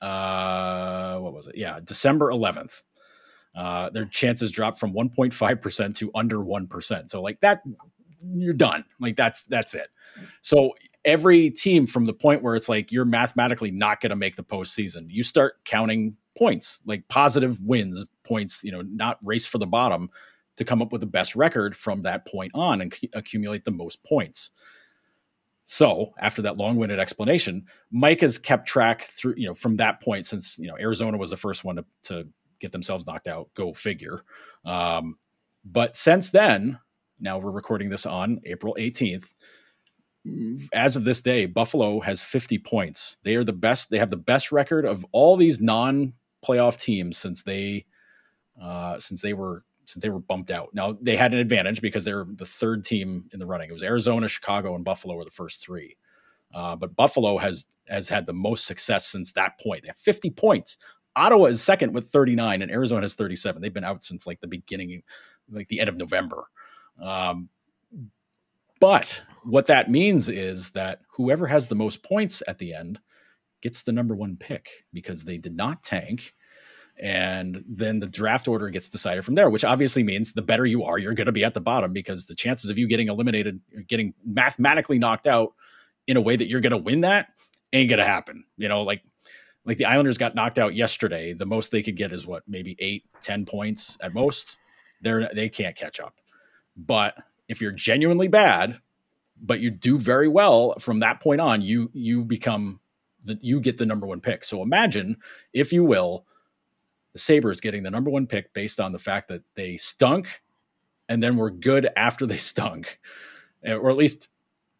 uh what was it? Yeah, December 11th. Uh, their chances dropped from 1.5% to under 1%. So like that you're done. Like that's that's it. So every team from the point where it's like you're mathematically not going to make the postseason, you start counting points, like positive wins, points, you know, not race for the bottom to come up with the best record from that point on and c- accumulate the most points. So after that long-winded explanation, Mike has kept track through, you know, from that point since, you know, Arizona was the first one to, to get themselves knocked out, go figure. Um, but since then, now we're recording this on April 18th. As of this day, Buffalo has 50 points. They are the best. They have the best record of all these non-playoff teams since they uh, since they were since they were bumped out. Now they had an advantage because they were the third team in the running. It was Arizona, Chicago, and Buffalo were the first three. Uh, but Buffalo has has had the most success since that point. They have 50 points. Ottawa is second with 39, and Arizona has 37. They've been out since like the beginning, like the end of November. Um, but what that means is that whoever has the most points at the end gets the number one pick because they did not tank and then the draft order gets decided from there which obviously means the better you are you're going to be at the bottom because the chances of you getting eliminated getting mathematically knocked out in a way that you're going to win that ain't going to happen. You know like like the islanders got knocked out yesterday the most they could get is what maybe eight ten points at most? They're they can't catch up. But if you're genuinely bad but you do very well from that point on you you become the, you get the number one pick. So imagine if you will the Sabres getting the number one pick based on the fact that they stunk and then were good after they stunk, or at least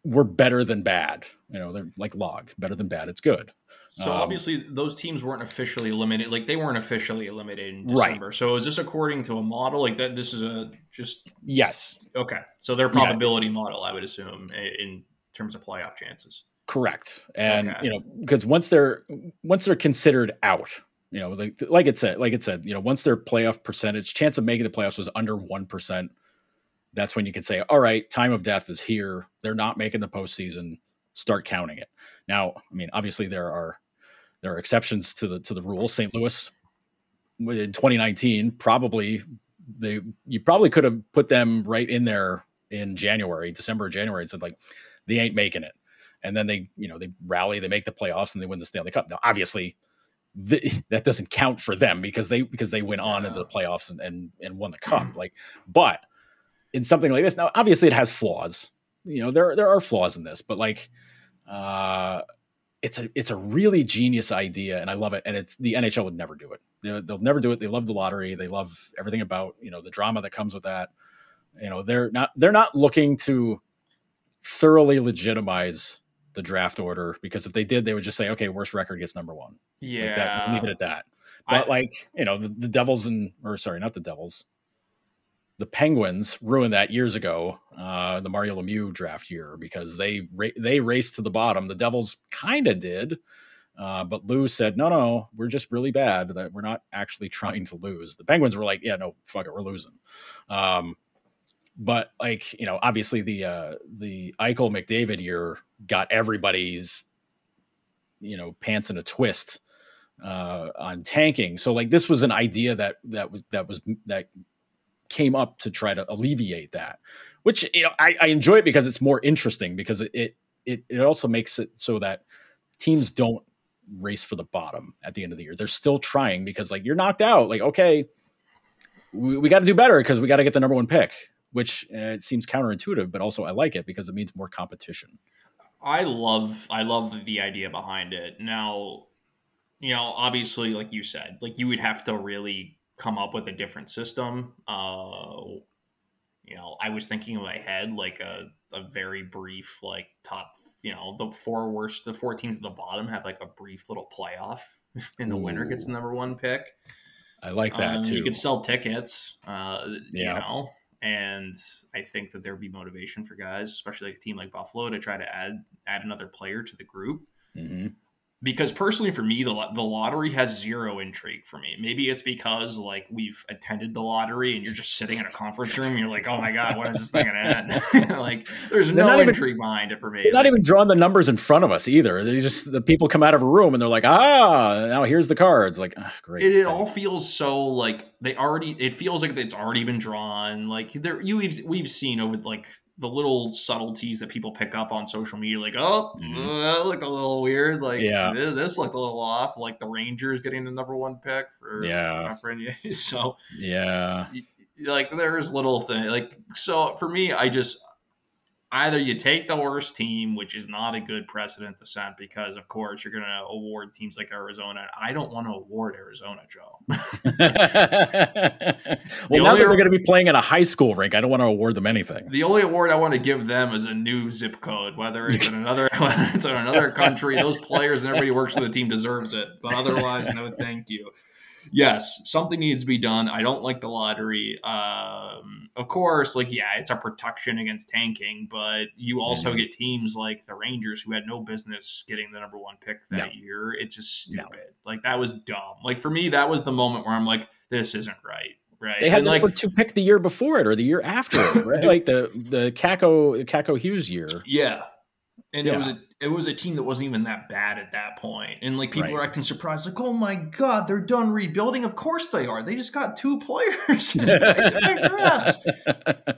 were better than bad. You know, they're like log, better than bad. It's good. So um, obviously those teams weren't officially eliminated. Like they weren't officially eliminated in December. Right. So is this according to a model like that? This is a just yes. Okay. So their probability yeah. model, I would assume, in terms of playoff chances. Correct. And okay. you know, because once they're once they're considered out, you know, like like it said, like it said, you know, once their playoff percentage chance of making the playoffs was under one percent, that's when you can say, all right, time of death is here. They're not making the postseason. Start counting it. Now, I mean, obviously there are there are exceptions to the to the rule. St. Louis in 2019 probably they you probably could have put them right in there in January, December, January, and said like they ain't making it. And then they, you know, they rally, they make the playoffs, and they win the Stanley Cup. Now, obviously, the, that doesn't count for them because they because they went on into the playoffs and, and and won the cup. Mm. Like, but in something like this, now obviously it has flaws. You know, there there are flaws in this, but like, uh, it's a it's a really genius idea, and I love it. And it's the NHL would never do it. They'll, they'll never do it. They love the lottery. They love everything about you know the drama that comes with that. You know, they're not they're not looking to thoroughly legitimize the draft order because if they did, they would just say, okay, worst record gets number one. Yeah, like that, leave it at that. But I, like you know, the, the Devils and or sorry, not the Devils, the Penguins ruined that years ago, uh, the Mario Lemieux draft year because they ra- they raced to the bottom. The Devils kind of did, uh, but Lou said, "No, no, we're just really bad. That we're not actually trying to lose." The Penguins were like, "Yeah, no, fuck it, we're losing." Um, but like you know, obviously the uh, the Eichel McDavid year got everybody's you know pants in a twist uh, on tanking. So like this was an idea that that was that was that came up to try to alleviate that, which you know I, I enjoy it because it's more interesting because it, it it also makes it so that teams don't race for the bottom at the end of the year. They're still trying because like you're knocked out. Like okay, we, we got to do better because we got to get the number one pick which uh, it seems counterintuitive, but also I like it because it means more competition. I love I love the idea behind it. Now, you know, obviously, like you said, like you would have to really come up with a different system. Uh, you know, I was thinking in my head like a, a very brief like top, you know, the four worst, the four teams at the bottom have like a brief little playoff, and the Ooh. winner gets the number one pick. I like that um, too. You could sell tickets. Uh, yeah. You know, and I think that there would be motivation for guys, especially like a team like Buffalo, to try to add add another player to the group. Mm-hmm because personally for me the, the lottery has zero intrigue for me. Maybe it's because like we've attended the lottery and you're just sitting in a conference room and you're like oh my god what is this thing gonna end? Like there's they're no intrigue behind it for me. they're like, not even drawing the numbers in front of us either. They just the people come out of a room and they're like ah now here's the cards. Like oh, great. It, it all feels so like they already it feels like it's already been drawn. Like there you we've, we've seen over like the little subtleties that people pick up on social media, like, oh, mm-hmm. uh, that looked a little weird. Like, yeah. this, this, looked a little off. Like the Rangers getting the number one pick for yeah. so yeah, like there's little thing like so for me, I just either you take the worst team, which is not a good precedent to set because, of course, you're going to award teams like Arizona. I don't want to award Arizona, Joe. well, now that they're going to be playing in a high school rink, I don't want to award them anything. The only award I want to give them is a new zip code, whether it's in another whether it's in another country. Those players and everybody who works for the team deserves it, but otherwise, no, thank you yes, something needs to be done. I don't like the lottery. Um, of course, like yeah, it's a protection against tanking, but you also mm-hmm. get teams like the Rangers who had no business getting the number one pick that no. year. It's just stupid. No. Like that was dumb. Like for me, that was the moment where I'm like, this isn't right. Right. They had and the like, number two pick the year before it or the year after it, right? like the the Kakko Kakko Hughes year. Yeah. And yeah. it was a it was a team that wasn't even that bad at that point. And like people right. were acting surprised, like, oh my god, they're done rebuilding. Of course they are. They just got two players. that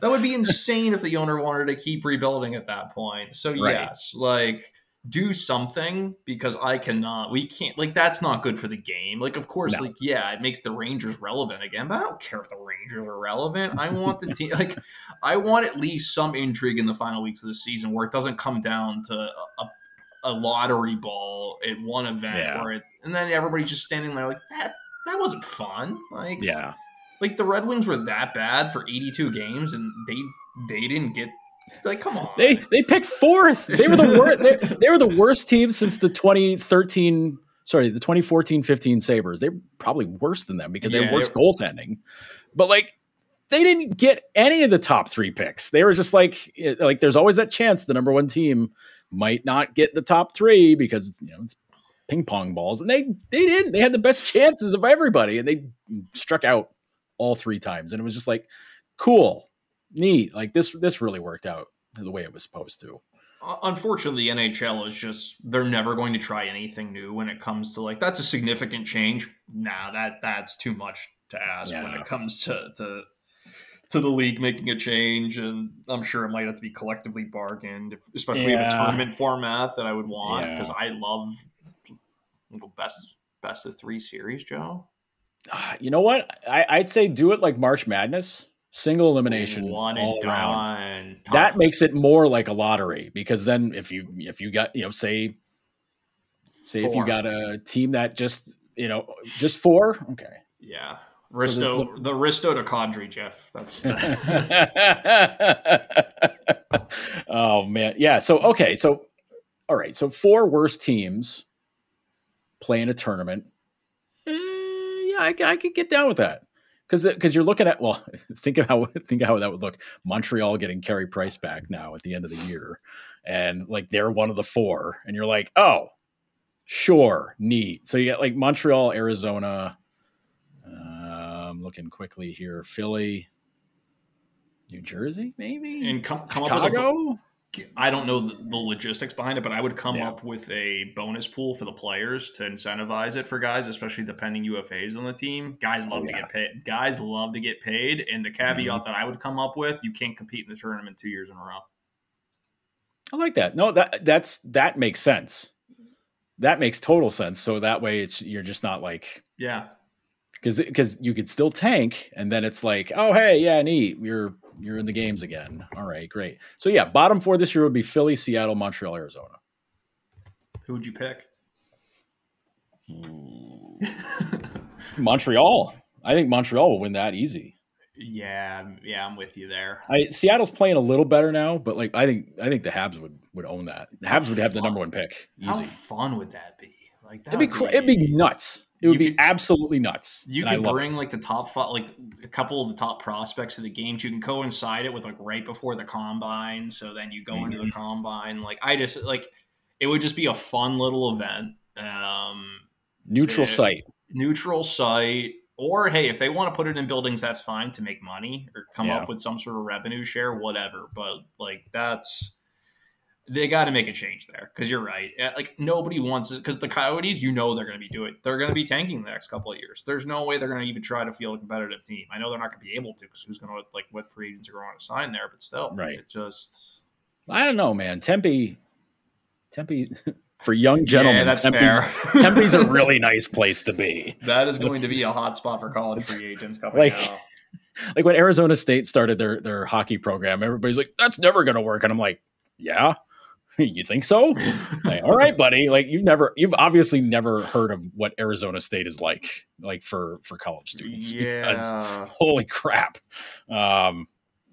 would be insane if the owner wanted to keep rebuilding at that point. So right. yes, like do something because I cannot. We can't. Like that's not good for the game. Like of course, no. like yeah, it makes the Rangers relevant again, but I don't care if the Rangers are relevant. I want the team. Like I want at least some intrigue in the final weeks of the season where it doesn't come down to a, a lottery ball at one event yeah. where it, and then everybody's just standing there like that. That wasn't fun. Like yeah, like the Red Wings were that bad for 82 games and they they didn't get like, come on. They they picked fourth. They were the worst. they, they, were the worst team since the 2013. Sorry, the 2014-15 Sabres. They're probably worse than them because yeah, they have worse goaltending. But like, they didn't get any of the top three picks. They were just like, eh, like there's always that chance the number one team might not get the top three because you know it's ping pong balls, and they they didn't. They had the best chances of everybody, and they struck out all three times. And it was just like, cool neat. Like this, this really worked out the way it was supposed to. Uh, unfortunately, the NHL is just they're never going to try anything new when it comes to like that's a significant change. Nah, that that's too much to ask yeah. when it comes to to to the league making a change, and I'm sure it might have to be collectively bargained, especially yeah. in a tournament format that I would want because yeah. I love best best of three series, Joe. You know what? I, I'd say do it like March Madness single elimination one and done. That makes it more like a lottery because then if you if you got you know say Say four. if you got a team that just you know just four. Okay. Yeah. Risto, so the, the, the Risto to Kadri, Jeff. That's. oh man, yeah. So okay, so all right, so four worst teams play in a tournament. Eh, yeah, I, I could get down with that because because you're looking at well, think of how think of how that would look. Montreal getting Carey Price back now at the end of the year, and like they're one of the four, and you're like, oh, sure, neat. So you get like Montreal, Arizona. Uh, I'm looking quickly here. Philly, New Jersey, maybe, and come, come Chicago. I don't know the, logistics behind it, but I would come yeah. up with a bonus pool for the players to incentivize it for guys, especially the pending UFAs on the team. Guys love oh, yeah. to get paid. Guys love to get paid, and the caveat mm-hmm. that I would come up with: you can't compete in the tournament two years in a row. I like that. No, that that's that makes sense. That makes total sense. So that way, it's you're just not like yeah, because because you could still tank, and then it's like, oh hey, yeah, neat, you're you're in the games again. All right, great. So yeah, bottom four this year would be Philly, Seattle, Montreal, Arizona. Who would you pick? Montreal. I think Montreal will win that easy. Yeah, yeah, I'm with you there. I, Seattle's playing a little better now, but like I think I think the Habs would would own that. The Habs would have the number one pick. Easy. How fun would that be? Like that it'd be, be it'd be nuts. It would be absolutely nuts. You can bring like the top five, like a couple of the top prospects of the games. You can coincide it with like right before the combine, so then you go mm-hmm. into the mm-hmm. combine. Like I just like it would just be a fun little event. Um, neutral it, site, neutral site, or hey, if they want to put it in buildings, that's fine to make money or come yeah. up with some sort of revenue share, whatever. But like that's they got to make a change there because you're right. Uh, like nobody wants it because the Coyotes, you know, they're going to be doing. They're going to be tanking the next couple of years. There's no way they're going to even try to field a competitive team. I know they're not going to be able to because who's going to like what free agents are going to sign there? But still, right? It just I don't know, man. Tempe, Tempe. For young gentlemen, yeah, that's Tempe's, fair. Tempe's a really nice place to be. That is going to be a hot spot for college free agents coming like, out. Like when Arizona State started their their hockey program, everybody's like, "That's never going to work," and I'm like, "Yeah, you think so? like, all right, buddy. Like you've never, you've obviously never heard of what Arizona State is like, like for for college students. Yeah. Because, holy crap. Um,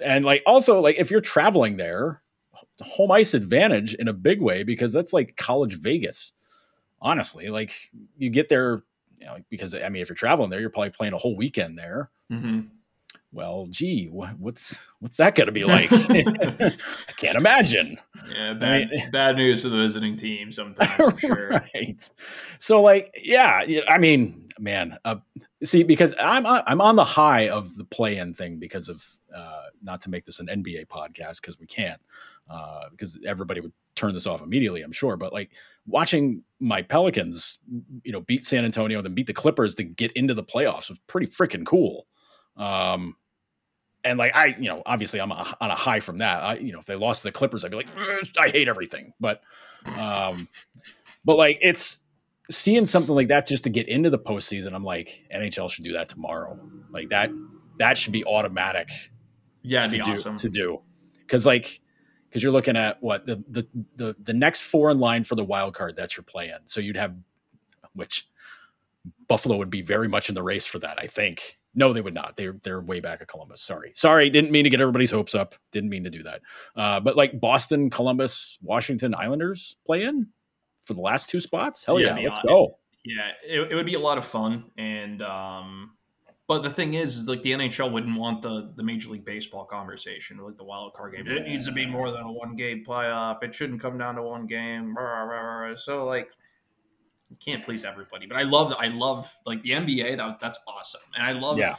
and like also like if you're traveling there, home ice advantage in a big way because that's like college Vegas. Honestly, like you get there, you know, because I mean, if you're traveling there, you're probably playing a whole weekend there. Mm-hmm well, gee, what's what's that going to be like? I can't imagine. Yeah, bad, I mean, bad news for the visiting team sometimes. I'm sure. right. So, like, yeah, I mean, man, uh, see, because I'm I'm on the high of the play-in thing because of uh, not to make this an NBA podcast because we can't uh, because everybody would turn this off immediately, I'm sure. But like watching my Pelicans, you know, beat San Antonio, then beat the Clippers to get into the playoffs was pretty freaking cool. Um, and like I, you know, obviously I'm a, on a high from that. I, you know, if they lost to the Clippers, I'd be like, I hate everything. But, um, but like it's seeing something like that just to get into the postseason. I'm like, NHL should do that tomorrow. Like that, that should be automatic. Yeah, to do, awesome. to do, because like, because you're looking at what the, the the the next four in line for the wild card. That's your play in. So you'd have, which Buffalo would be very much in the race for that. I think no, they would not. They're they're way back at Columbus. Sorry, sorry, didn't mean to get everybody's hopes up. Didn't mean to do that. Uh, but like Boston, Columbus, Washington Islanders play in for the last two spots. Hell yeah, yeah let's go. Yeah, it, it, would be a lot of fun. And um, but the thing is, is like the NHL wouldn't want the the Major League Baseball conversation, like the wild card game. It needs to be more than a one game playoff. It shouldn't come down to one game. So like you can't please everybody. But I love I love like the NBA. That that's awesome, and I love. Yeah.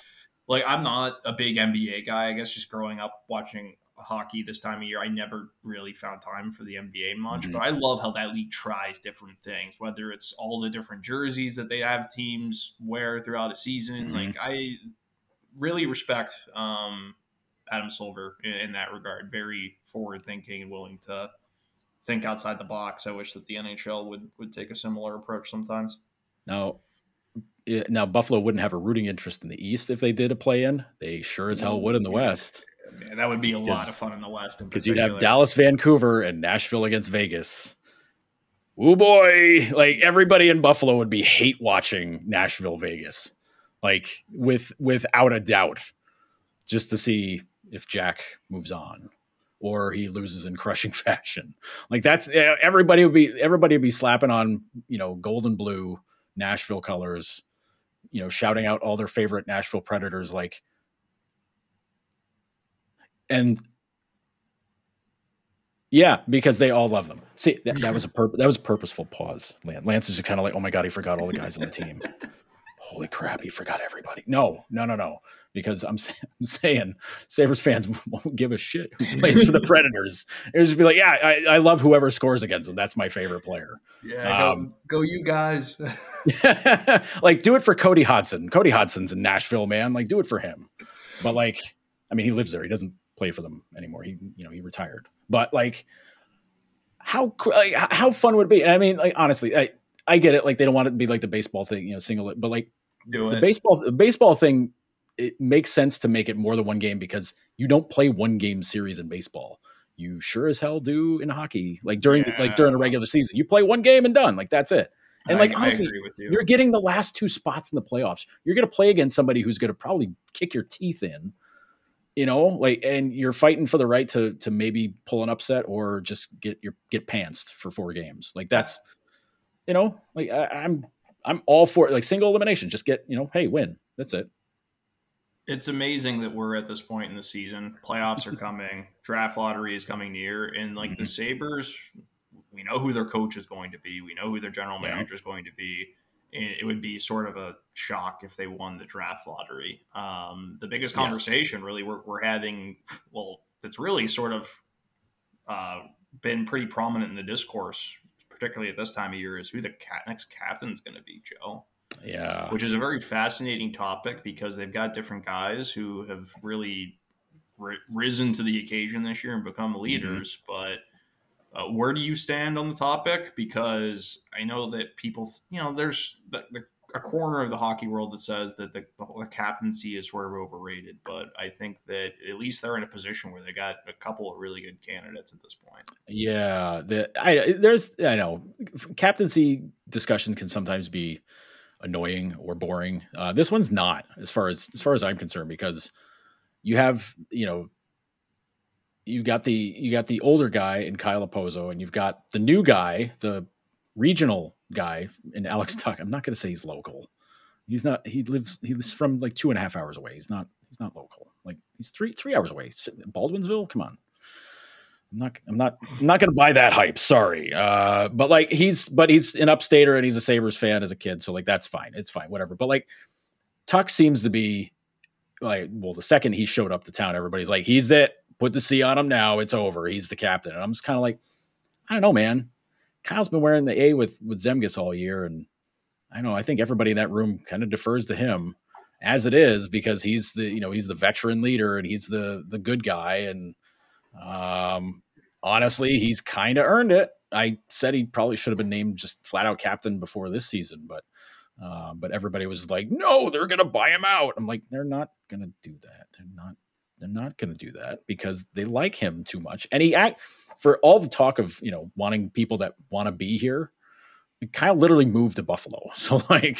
Like I'm not a big NBA guy. I guess just growing up watching hockey this time of year, I never really found time for the NBA much. Mm-hmm. But I love how that league tries different things, whether it's all the different jerseys that they have teams wear throughout a season. Mm-hmm. Like I really respect um, Adam Silver in, in, that regard. Very forward thinking and willing to think outside the box. I wish that the NHL would would take a similar approach sometimes. Now, now Buffalo wouldn't have a rooting interest in the East if they did a play in. They sure as hell would in the West. Man, that would be a lot of fun in the West because you'd have Dallas, Vancouver, and Nashville against Vegas. oh boy, like everybody in Buffalo would be hate watching Nashville Vegas, like with without a doubt, just to see if Jack moves on or he loses in crushing fashion. Like that's everybody would be everybody would be slapping on you know gold and blue Nashville colors, you know, shouting out all their favorite Nashville Predators like. And yeah, because they all love them. See, that, that was a pur- that was a purposeful pause. Lance is just kind of like, oh my god, he forgot all the guys on the team. Holy crap, he forgot everybody. No, no, no, no. Because I'm, I'm saying Sabres fans won't give a shit who plays for the Predators. It'll just be like, yeah, I, I love whoever scores against them. That's my favorite player. Yeah, um, go, go you guys. like, do it for Cody Hodgson. Cody Hodgson's in Nashville, man. Like, do it for him. But like, I mean, he lives there. He doesn't play for them anymore. He, you know, he retired. But like, how like, how fun would it be? I mean, like honestly, I I get it. Like they don't want it to be like the baseball thing, you know, single. But like Do the it. baseball the baseball thing, it makes sense to make it more than one game because you don't play one game series in baseball. You sure as hell do in hockey. Like during yeah. like during a regular season, you play one game and done. Like that's it. And like honestly, you. you're getting the last two spots in the playoffs. You're going to play against somebody who's going to probably kick your teeth in you know, like, and you're fighting for the right to to maybe pull an upset or just get your get pantsed for four games. Like that's, you know, like I, I'm I'm all for like single elimination. Just get you know, hey, win. That's it. It's amazing that we're at this point in the season. Playoffs are coming. Draft lottery is coming near, and like mm-hmm. the Sabres, we know who their coach is going to be. We know who their general manager is going to be it would be sort of a shock if they won the draft lottery. Um, the biggest conversation yes. really we're, we're, having, well, that's really sort of uh, been pretty prominent in the discourse, particularly at this time of year, is who the cat, next captain's going to be, Joe. Yeah. Which is a very fascinating topic because they've got different guys who have really risen to the occasion this year and become mm-hmm. leaders, mm-hmm. but uh, where do you stand on the topic? Because I know that people, you know, there's the, the, a corner of the hockey world that says that the, the, captaincy is sort of overrated, but I think that at least they're in a position where they got a couple of really good candidates at this point. Yeah, the I there's I know captaincy discussions can sometimes be annoying or boring. Uh, this one's not, as far as as far as I'm concerned, because you have you know you got the you got the older guy in Kyle Okposo, and you've got the new guy, the regional guy in Alex Tuch. I'm not going to say he's local. He's not. He lives. He's from like two and a half hours away. He's not. He's not local. Like he's three three hours away. Baldwinsville. Come on. I'm not. I'm not. I'm not going to buy that hype. Sorry. Uh, but like he's. But he's an upstater and he's a Sabres fan as a kid. So like that's fine. It's fine. Whatever. But like Tuch seems to be like well the second he showed up to town everybody's like he's it put the C on him now. It's over. He's the captain. And I'm just kind of like, I don't know, man. Kyle's been wearing the A with with Zemgus all year, and I know I think everybody in that room kind of defers to him as it is because he's the you know he's the veteran leader and he's the the good guy and um honestly he's kind of earned it. I said he probably should have been named just flat out captain before this season, but uh, but everybody was like, no, they're gonna buy him out. I'm like, they're not gonna do that. They're not they're not to do that because they like him too much. And he act for all the talk of you know wanting people that want to be here. Kyle literally moved to Buffalo, so like,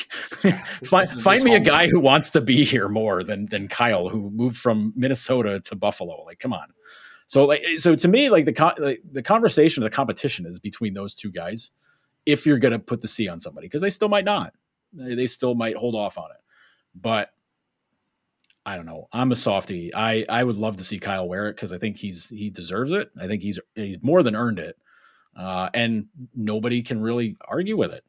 find, find me a guy who wants to be here more than than Kyle, who moved from Minnesota to Buffalo. Like, come on. So like, so to me, like the like, the conversation, the competition is between those two guys. If you're gonna put the C on somebody, because they still might not, they still might hold off on it. But I don't know. I'm a softy. I I would love to see Kyle wear it because I think he's he deserves it. I think he's he's more than earned it, uh, and nobody can really argue with it.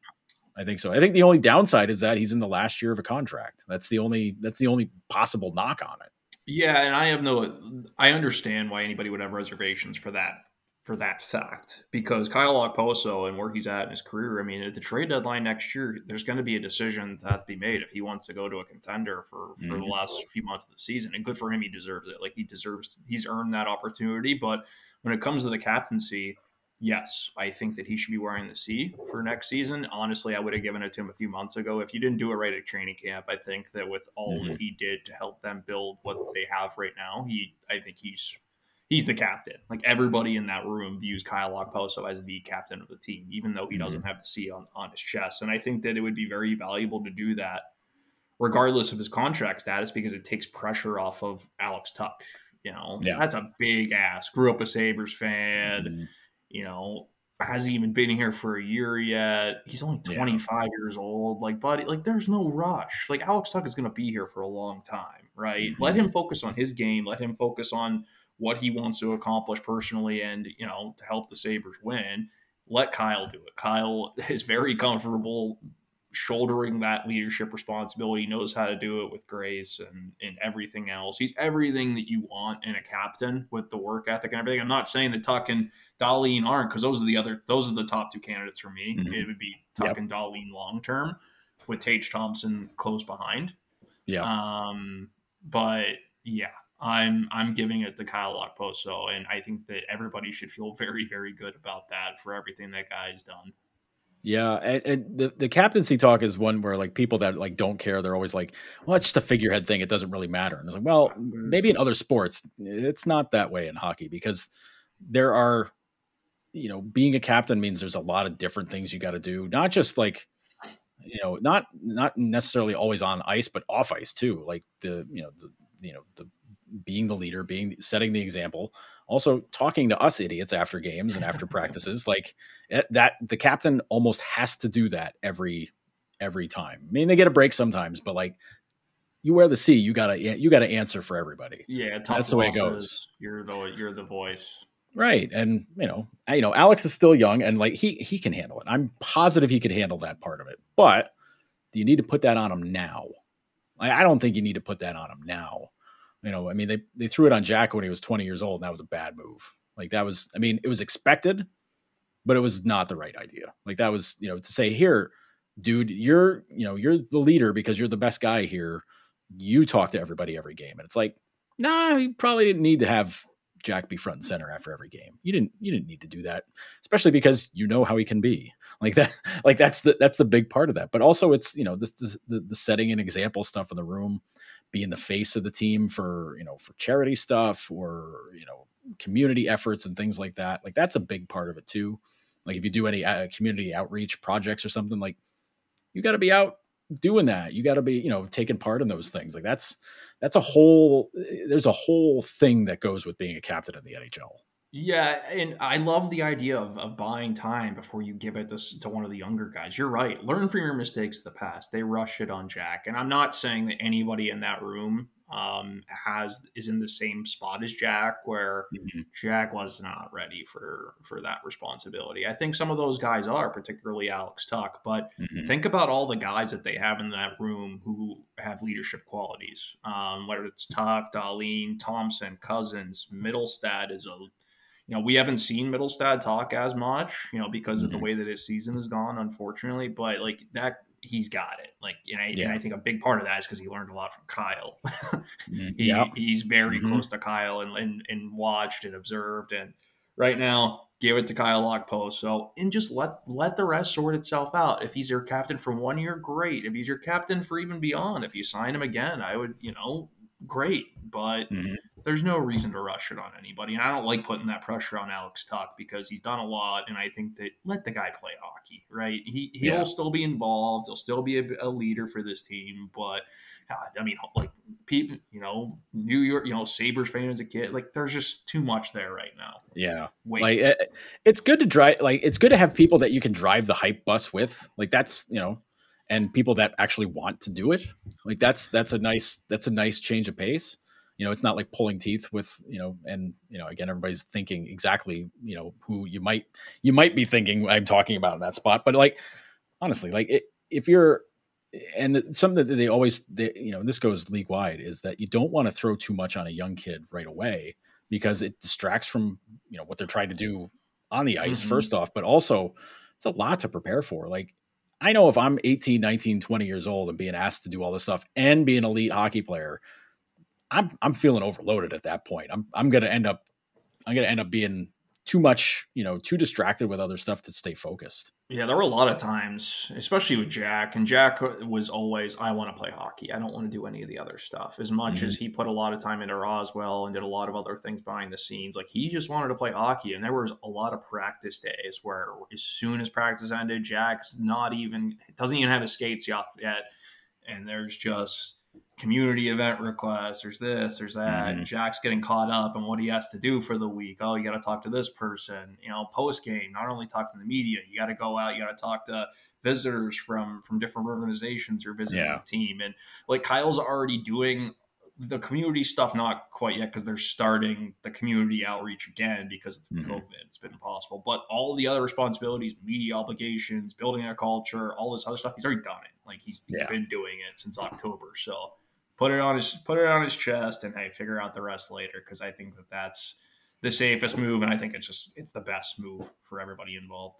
I think so. I think the only downside is that he's in the last year of a contract. That's the only that's the only possible knock on it. Yeah, and I have no. I understand why anybody would have reservations for that for that fact because Kyle Okposo and where he's at in his career. I mean, at the trade deadline next year, there's going to be a decision that has to be made if he wants to go to a contender for, for mm-hmm. the last few months of the season. And good for him, he deserves it. Like he deserves, he's earned that opportunity. But when it comes to the captaincy, yes, I think that he should be wearing the C for next season. Honestly, I would have given it to him a few months ago. If you didn't do it right at training camp, I think that with all mm-hmm. that he did to help them build what they have right now, he, I think he's he's the captain. Like everybody in that room views Kyle Okposo as the captain of the team, even though he mm-hmm. doesn't have the C on, on his chest. And I think that it would be very valuable to do that regardless of his contract status because it takes pressure off of Alex Tuch. You know, yeah. that's a big ass. Grew up a Sabres fan. Mm-hmm. You know, hasn't even been here for a year yet. He's only 25 yeah. years old. Like, buddy, like there's no rush. Like Alex Tuch is going to be here for a long time, right? Mm-hmm. Let him focus on his game. Let him focus on what he wants to accomplish personally and, you know, to help the Sabres win. Let Kyle do it. Kyle is very comfortable shouldering that leadership responsibility, knows how to do it with grace and, and everything else. He's everything that you want in a captain with the work ethic and everything. I'm not saying that Tuch and Dahlin aren't because those are the other those are the top two candidates for me. Mm-hmm. It would be Tuch yep. and Dahlin long term with Tage Thompson close behind. Yeah. Um, but yeah, I'm I'm giving it to Kyle Okposo, and I think that everybody should feel very very good about that for everything that guy's done. Yeah, and, and, the the captaincy talk is one where like people that like don't care, they're always like, "Well, it's just a figurehead thing; it doesn't really matter." And it's like, well, maybe in other sports, it's not that way in hockey because there are, you know, being a captain means there's a lot of different things you got to do, not just like, you know, not not necessarily always on ice, but off ice too. Like the you know the you know the being the leader, being setting the example, also talking to us idiots after games and after practices like eh, that the captain almost has to do that every every time. I mean they get a break sometimes but like you wear the c you gotta you gotta answer for everybody. Yeah that's the way it goes. You're the you're the voice. Right and you know you know alex is still young and like he he can handle it. I'm positive he could handle that part of it but do you need to put that on him now? I, I don't think you need to put that on him now you know, I mean, they they threw it on Jack when he was 20 years old, and that was a bad move. Like that was, I mean, it was expected, but it was not the right idea. Like that was, you know, to say here, dude, you're, you know, you're the leader because you're the best guy here. You talk to everybody every game, and it's like, nah, you probably didn't need to have Jack be front and center after every game. You didn't you didn't need to do that, especially because you know how he can be. Like that like that's the that's the big part of that. But also it's, you know, this, this the, the setting and example stuff in the room being the face of the team for you know for charity stuff or you know community efforts and things like that. Like that's a big part of it too. Like if you do any uh, community outreach projects or something like you got to be out doing that. You got to be you know taking part in those things. Like that's that's a whole there's a whole thing that goes with being a captain in the nhl yeah, and I love the idea of, of buying time before you give it to, to one of the younger guys. You're right. Learn from your mistakes of the past. They rush it on Jack, and I'm not saying that anybody in that room um, has is in the same spot as Jack, where mm-hmm. Jack was not ready for for that responsibility. I think some of those guys are, particularly Alex Tuch. But mm-hmm. think about all the guys that they have in that room who have leadership qualities. Um, whether it's Tuch, Dahlin, Thompson, Cozens, Mittelstadt is a you know, we haven't seen Mittelstadt talk as much, you know, because mm-hmm. of the mm-hmm. way that his season has gone, unfortunately. But like that, he's got it. Like, and I, yeah. and I think a big part of that is because he learned a lot from Kyle. Mm-hmm. he, yep. He's very mm-hmm. close to Kyle and, and and watched and observed. And right now, give it to Kyle Okposo. So and just let let the rest sort itself out. If he's your captain for one year, great. If he's your captain for even beyond, if you sign him again, I would, you know, great. But mm-hmm there's no reason to rush it on anybody. And I don't like putting that pressure on Alex Tuch because he's done a lot. And I think that let the guy play hockey, right? He, he'll yeah. still be involved. He'll still be a, a, leader for this team. But I mean, like people, you know, New York, you know, Sabres fan as a kid, like there's just too much there right now. Yeah. Wait. Like it, it's good to drive, like it's good to have people that you can drive the hype bus with. Like that's, you know, and people that actually want to do it. Like that's, that's a nice, that's a nice change of pace you know it's not like pulling teeth with you know and you know again everybody's thinking exactly you know who you might you might be thinking i'm talking about in that spot. But like honestly like it, if you're and something that they always they, you know this goes league wide is that you don't want to throw too much on a young kid right away because it distracts from you know what they're trying to do on the ice mm-hmm. first off. But also it's a lot to prepare for. Like i know if i'm 18 19 20 years old and being asked to do all this stuff and be an elite hockey player I'm I'm feeling overloaded at that point. I'm I'm gonna end up I'm gonna end up being too much, you know, too distracted with other stuff to stay focused. Yeah, there were a lot of times, especially with Jack, and Jack was always, I want to play hockey. I don't want to do any of the other stuff. As much mm-hmm. as he put a lot of time into Roswell and did a lot of other things behind the scenes, like he just wanted to play hockey. And there was a lot of practice days where as soon as practice ended, Jack's not even, doesn't even have his skates yet. And there's just, community event requests. There's this, there's that. Mm-hmm. Jack's getting caught up on what he has to do for the week. Oh, you got to talk to this person. You know, post game, not only talk to the media, you got to go out, you got to talk to visitors from from different organizations who are visiting yeah. the team. And like Kyle's already doing the community stuff, not quite yet because they're starting the community outreach again because of mm-hmm. COVID. It's been impossible. But all the other responsibilities, media obligations, building a culture, all this other stuff, he's already done it. Like he's, yeah. been doing it since October. So put it on his put it on his chest and hey, figure out the rest later because I think that that's the safest move and I think it's just it's the best move for everybody involved.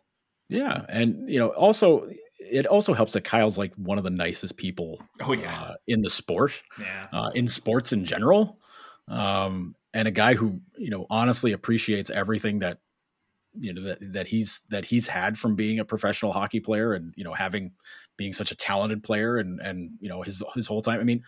Yeah, and you know, also it also helps that Kyle's like one of the nicest people. Oh yeah, uh, in the sport. Yeah, uh, in sports in general, um, and a guy who you know honestly appreciates everything that you know that that he's that he's had from being a professional hockey player and you know having being such a talented player and and you know his his whole time. I mean,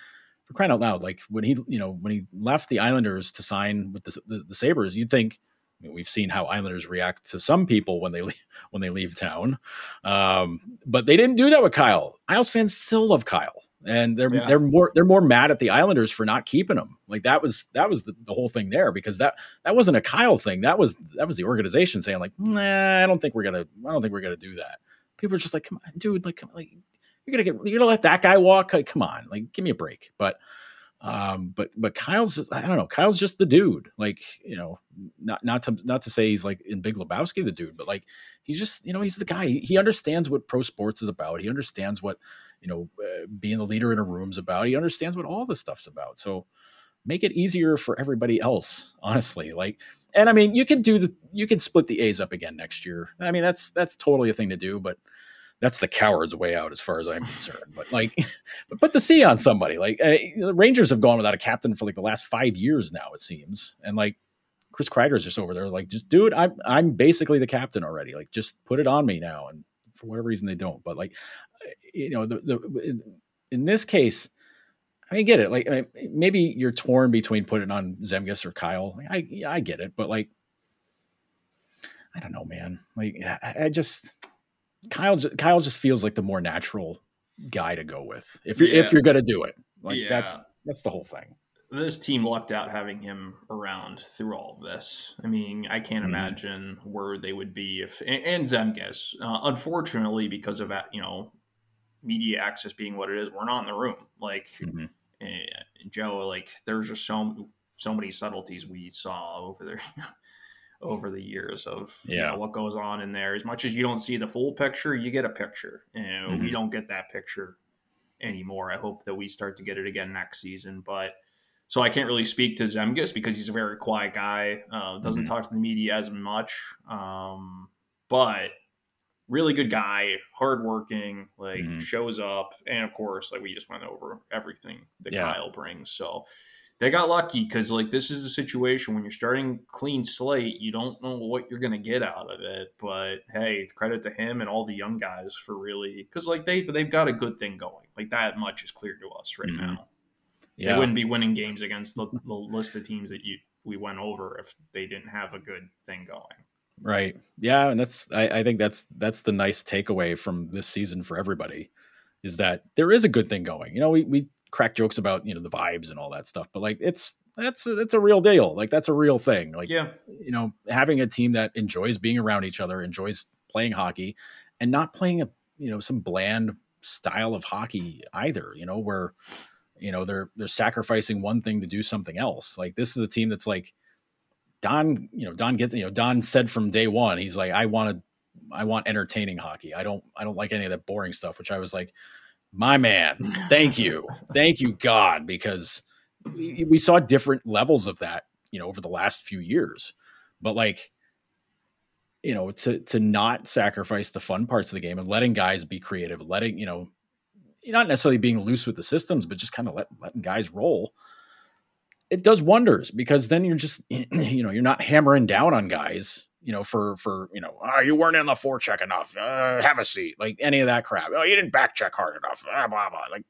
for crying out loud, like when he, you know, when he left the Islanders to sign with the, the, the Sabres, you'd think I mean, we've seen how Islanders react to some people when they leave, when they leave town, um, but they didn't do that with Kyle. Isles fans still love Kyle, and they're yeah. they're more they're more mad at the Islanders for not keeping him. Like that was that was the, the whole thing there because that that wasn't a Kyle thing. That was that was the organization saying like, nah, I don't think we're gonna I don't think we're gonna do that. People are just like, come on, dude, like, come, like you're gonna get you're gonna let that guy walk. Like, come on, like give me a break. But um, but but Kyle's I don't know. Kyle's just the dude. Like you know, not not to not to say he's like in Big Lebowski the dude, but like he's just you know he's the guy. He, understands what pro sports is about. He understands what you know uh, being the leader in a room's about. He understands what all this stuff's about. So make it easier for everybody else. Honestly, like and I mean you can do the you can split the A's up again next year. I mean that's that's totally a thing to do, but that's the coward's way out as far as I'm concerned. But like, but put the C on somebody. Like uh, the Rangers have gone without a captain for like the last five years now, it seems. And like Chris Kreider's just over there, like, just dude, I'm I'm basically the captain already. Like, just put it on me now. And for whatever reason they don't. But like, you know, the the in, in this case. I get it. Like maybe you're torn between putting on Zemgus or Kyle. I I get it, but like I don't know, man. Like I, I just Kyle Kyle just feels like the more natural guy to go with if you're yeah. if you're gonna do it. Like yeah. that's that's the whole thing. This team lucked out having him around through all of this. I mean, I can't mm-hmm. imagine where they would be if and, and Zemgus. Uh, unfortunately, because of you know, media access being what it is, we're not in the room. Like mm-hmm. uh, Joe, like there's just so so many subtleties we saw over there over the years of yeah. you know, what goes on in there. As much as you don't see the full picture, you get a picture. And mm-hmm. we don't get that picture anymore. I hope that we start to get it again next season. But so I can't really speak to Zemgus because he's a very quiet guy. Uh, doesn't mm-hmm. talk to the media as much. Um, but really good guy, hardworking, like mm-hmm. shows up, and of course, like we just went over everything that yeah. Kyle brings. So they got lucky because like this is a situation when you're starting clean slate, you don't know what you're gonna get out of it. But hey, credit to him and all the young guys for really because like they they've got a good thing going. Like that much is clear to us right mm-hmm. now. Yeah. They wouldn't be winning games against the, the list of teams that you we went over if they didn't have a good thing going. Right. Yeah, and that's I, I think that's that's the nice takeaway from this season for everybody is that there is a good thing going. You know, we we crack jokes about you know the vibes and all that stuff, but like it's that's that's a real deal. Like that's a real thing. Like yeah, you know, having a team that enjoys being around each other, enjoys playing hockey, and not playing a you know some bland style of hockey either. You know where you know they're they're sacrificing one thing to do something else. Like this is a team that's like Don. You know Don gets you know Don said from day one he's like I want to I want entertaining hockey. I don't I don't like any of that boring stuff. Which I was like my man thank you. Thank you god because we, we, saw different levels of that you know over the last few years. But like you know to to not sacrifice the fun parts of the game and letting guys be creative letting you know not necessarily being loose with the systems but just kind of let, letting guys roll it does wonders because then you're just you know you're not hammering down on guys you know, for for you know, oh, you weren't in the forecheck enough. Uh, have a seat. Like any of that crap. Oh, you didn't back check hard enough. Blah blah blah. Like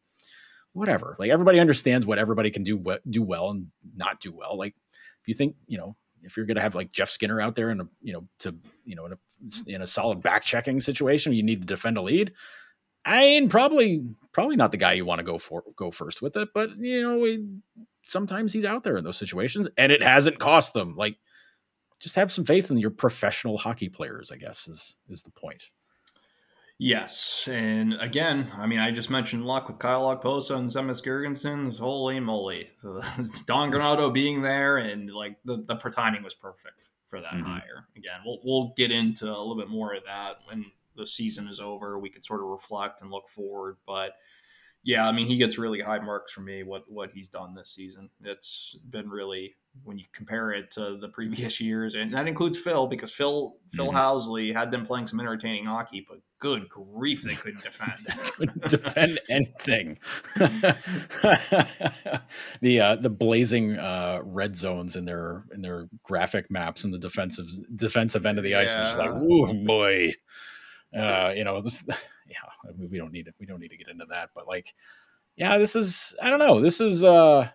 whatever. Like everybody understands what everybody can do what do well and not do well. Like if you think you know if you're to have like Jeff Skinner out there in a you know to you know in a in a solid back checking situation, you need to defend a lead. I mean, probably probably not the guy you want to go for go first with it, but you know, we, sometimes he's out there in those situations, and it hasn't cost them. Like, just have some faith in your professional hockey players. I guess is is the point. Yes, and again, I mean, I just mentioned luck with Kyle Okposo and Zemgus Girgensons. Holy moly! So, Don Granato being there and like the the timing was perfect for that mm-hmm. hire. Again, we'll we'll get into a little bit more of that when the season is over. We can sort of reflect and look forward, but yeah, I mean, he gets really high marks from me. What what he's done this season, it's been really when you compare it to the previous years, and that includes Phil because Phil Phil mm-hmm. Housley had them playing some entertaining hockey, but good grief, they couldn't defend. couldn't defend anything. the uh, the blazing uh, red zones in their in their graphic maps in the defensive defensive end of the ice yeah. was just like, oh boy. Uh, you know, this yeah, we don't need it. We don't need to get into that, but like, yeah, this is I don't know. This is uh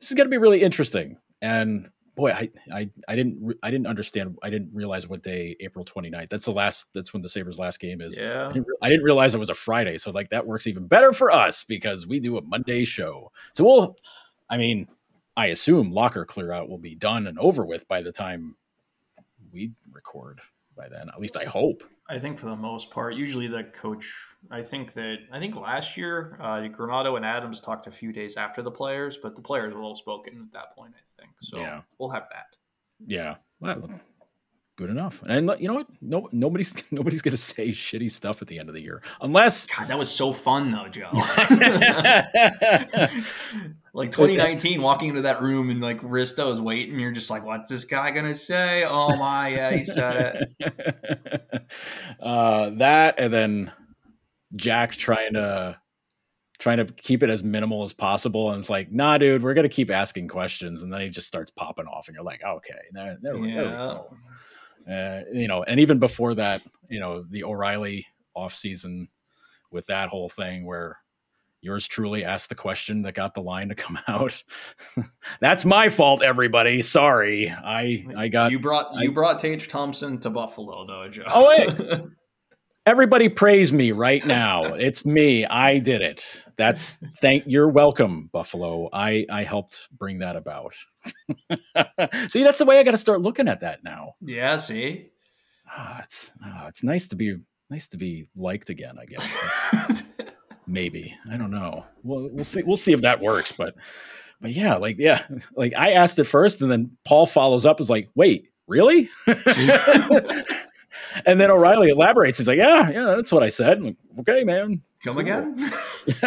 this is going to be really interesting. And boy, I, I, I didn't, I didn't understand. I didn't realize what day April 29th. That's the last, that's when the Sabres last game is. Yeah. I didn't, I didn't realize it was a Friday. So like that works even better for us because we do a Monday show. So we'll, I mean, I assume locker clear out will be done and over with by the time we record by then. At least I hope. I think for the most part, usually the coach. I think that I think last year, uh, Granato and Adams talked a few days after the players, but the players were all spoken at that point. I think so. Yeah. we'll have that. Yeah, well, good enough. And you know what? No, nobody's nobody's gonna say shitty stuff at the end of the year unless. God, that was so fun though, Joe. like 2019, walking into that room and like Risto is waiting, you're just like, what's this guy gonna say? Oh my, yeah, he said it. uh, that and then Jack's trying to trying to keep it as minimal as possible, and it's like, nah, dude, we're gonna keep asking questions, and then he just starts popping off, and you're like, okay, there, there, yeah. there we go. Uh, you know, and even before that, you know, the O'Reilly off season with that whole thing where yours truly asked the question that got the line to come out. That's my fault, everybody. Sorry, I I got you brought I, you brought Tage Thompson to Buffalo though, Joe. Oh wait. Everybody praise me right now. It's me. I did it. That's thank you're welcome, Buffalo. I I helped bring that about. see, that's the way I got to start looking at that now. Yeah, see. Ah, it's ah, it's nice to be nice to be liked again, I guess. maybe i don't know we'll, we'll see we'll see if that works but but yeah like yeah like i asked it first and then paul follows up is like wait really and then o'reilly elaborates he's like yeah yeah that's what i said like, okay man come again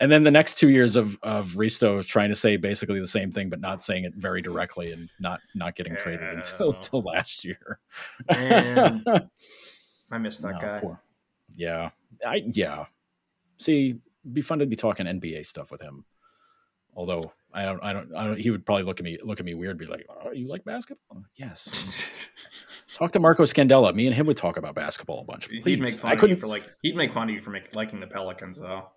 and then the next two years of of risto trying to say basically the same thing but not saying it very directly and not not getting traded until until last year i miss that no, guy poor. yeah I yeah. See, be fun to be talking NBA stuff with him. Although I don't, I don't, I don't. He would probably look at me, look at me weird, be like, "Oh, you like basketball?" Yes. Talk to Marco Scandella. Me and him would talk about basketball a bunch. Please. He'd make fun I of you for like. He'd make fun of you for make, liking the Pelicans, though.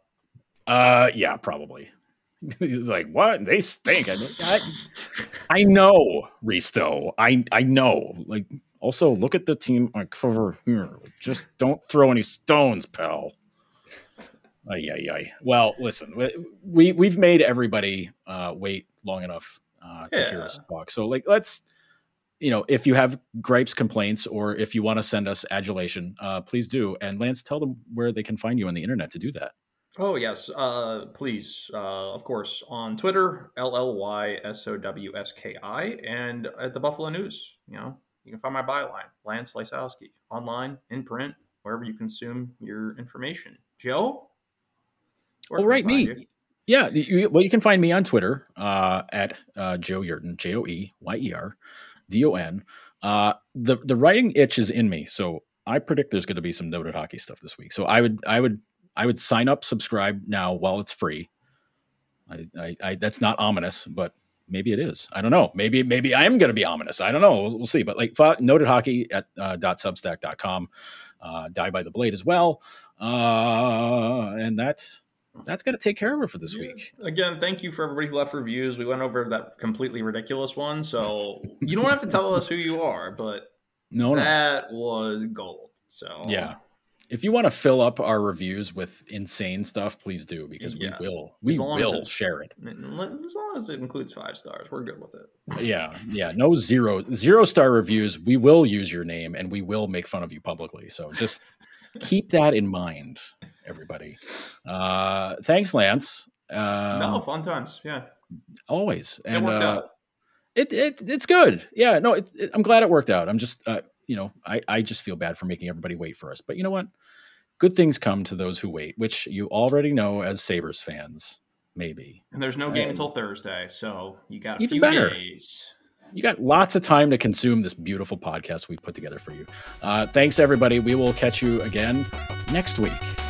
Uh, yeah, probably. like what? They stink. I, I, I know, Risto. I I know. Like also, look at the team like over here. Just don't throw any stones, pal. Ay, ay, ay. Well, listen, we we've made everybody uh, wait long enough uh, to yeah. hear us talk. So, like, let's, you know, if you have gripes, complaints, or if you want to send us adulation, uh, please do. And Lance, tell them where they can find you on the internet to do that. Oh yes, uh, please. Uh, of course, on Twitter, L L Y S O W S K I, and at the Buffalo News. You know, you can find my byline, Lance Lysowski, online, in print, wherever you consume your information. Joe? All right, me. You? Yeah, you, well, you can find me on Twitter uh, at uh, Joe Yerdon, J O E Y E R D O N. Uh, the the writing itch is in me, so I predict there's going to be some noted hockey stuff this week. So I would I would I would sign up, subscribe now while it's free. I, I, I that's not ominous, but maybe it is. I don't know. Maybe maybe I am going to be ominous. I don't know. We'll, we'll see. But like noted hockey at uh, .substack.com, uh, die by the blade as well, uh, and that's that's going to take care of it for this yeah. week. Again, thank you for everybody who left reviews. We went over that completely ridiculous one, so you don't have to tell us who you are, but no, that no. was gold. So yeah, if you want to fill up our reviews with insane stuff, please do because yeah. we will we will share it. As long as it includes five stars, we're good with it. Yeah, yeah, no zero zero star reviews. We will use your name and we will make fun of you publicly. So just keep that in mind, everybody. Uh, thanks, Lance. Um, no, fun times. Yeah, always. And it uh, it, it it's good. Yeah, no, it, it, I'm glad it worked out. I'm just uh, you know, I, I just feel bad for making everybody wait for us. But you know what? Good things come to those who wait, which you already know as Sabres fans, maybe. And there's no game and until Thursday, so you got a even few better. days. You got lots of time to consume this beautiful podcast we've put together for you. Uh, thanks, everybody. We will catch you again next week.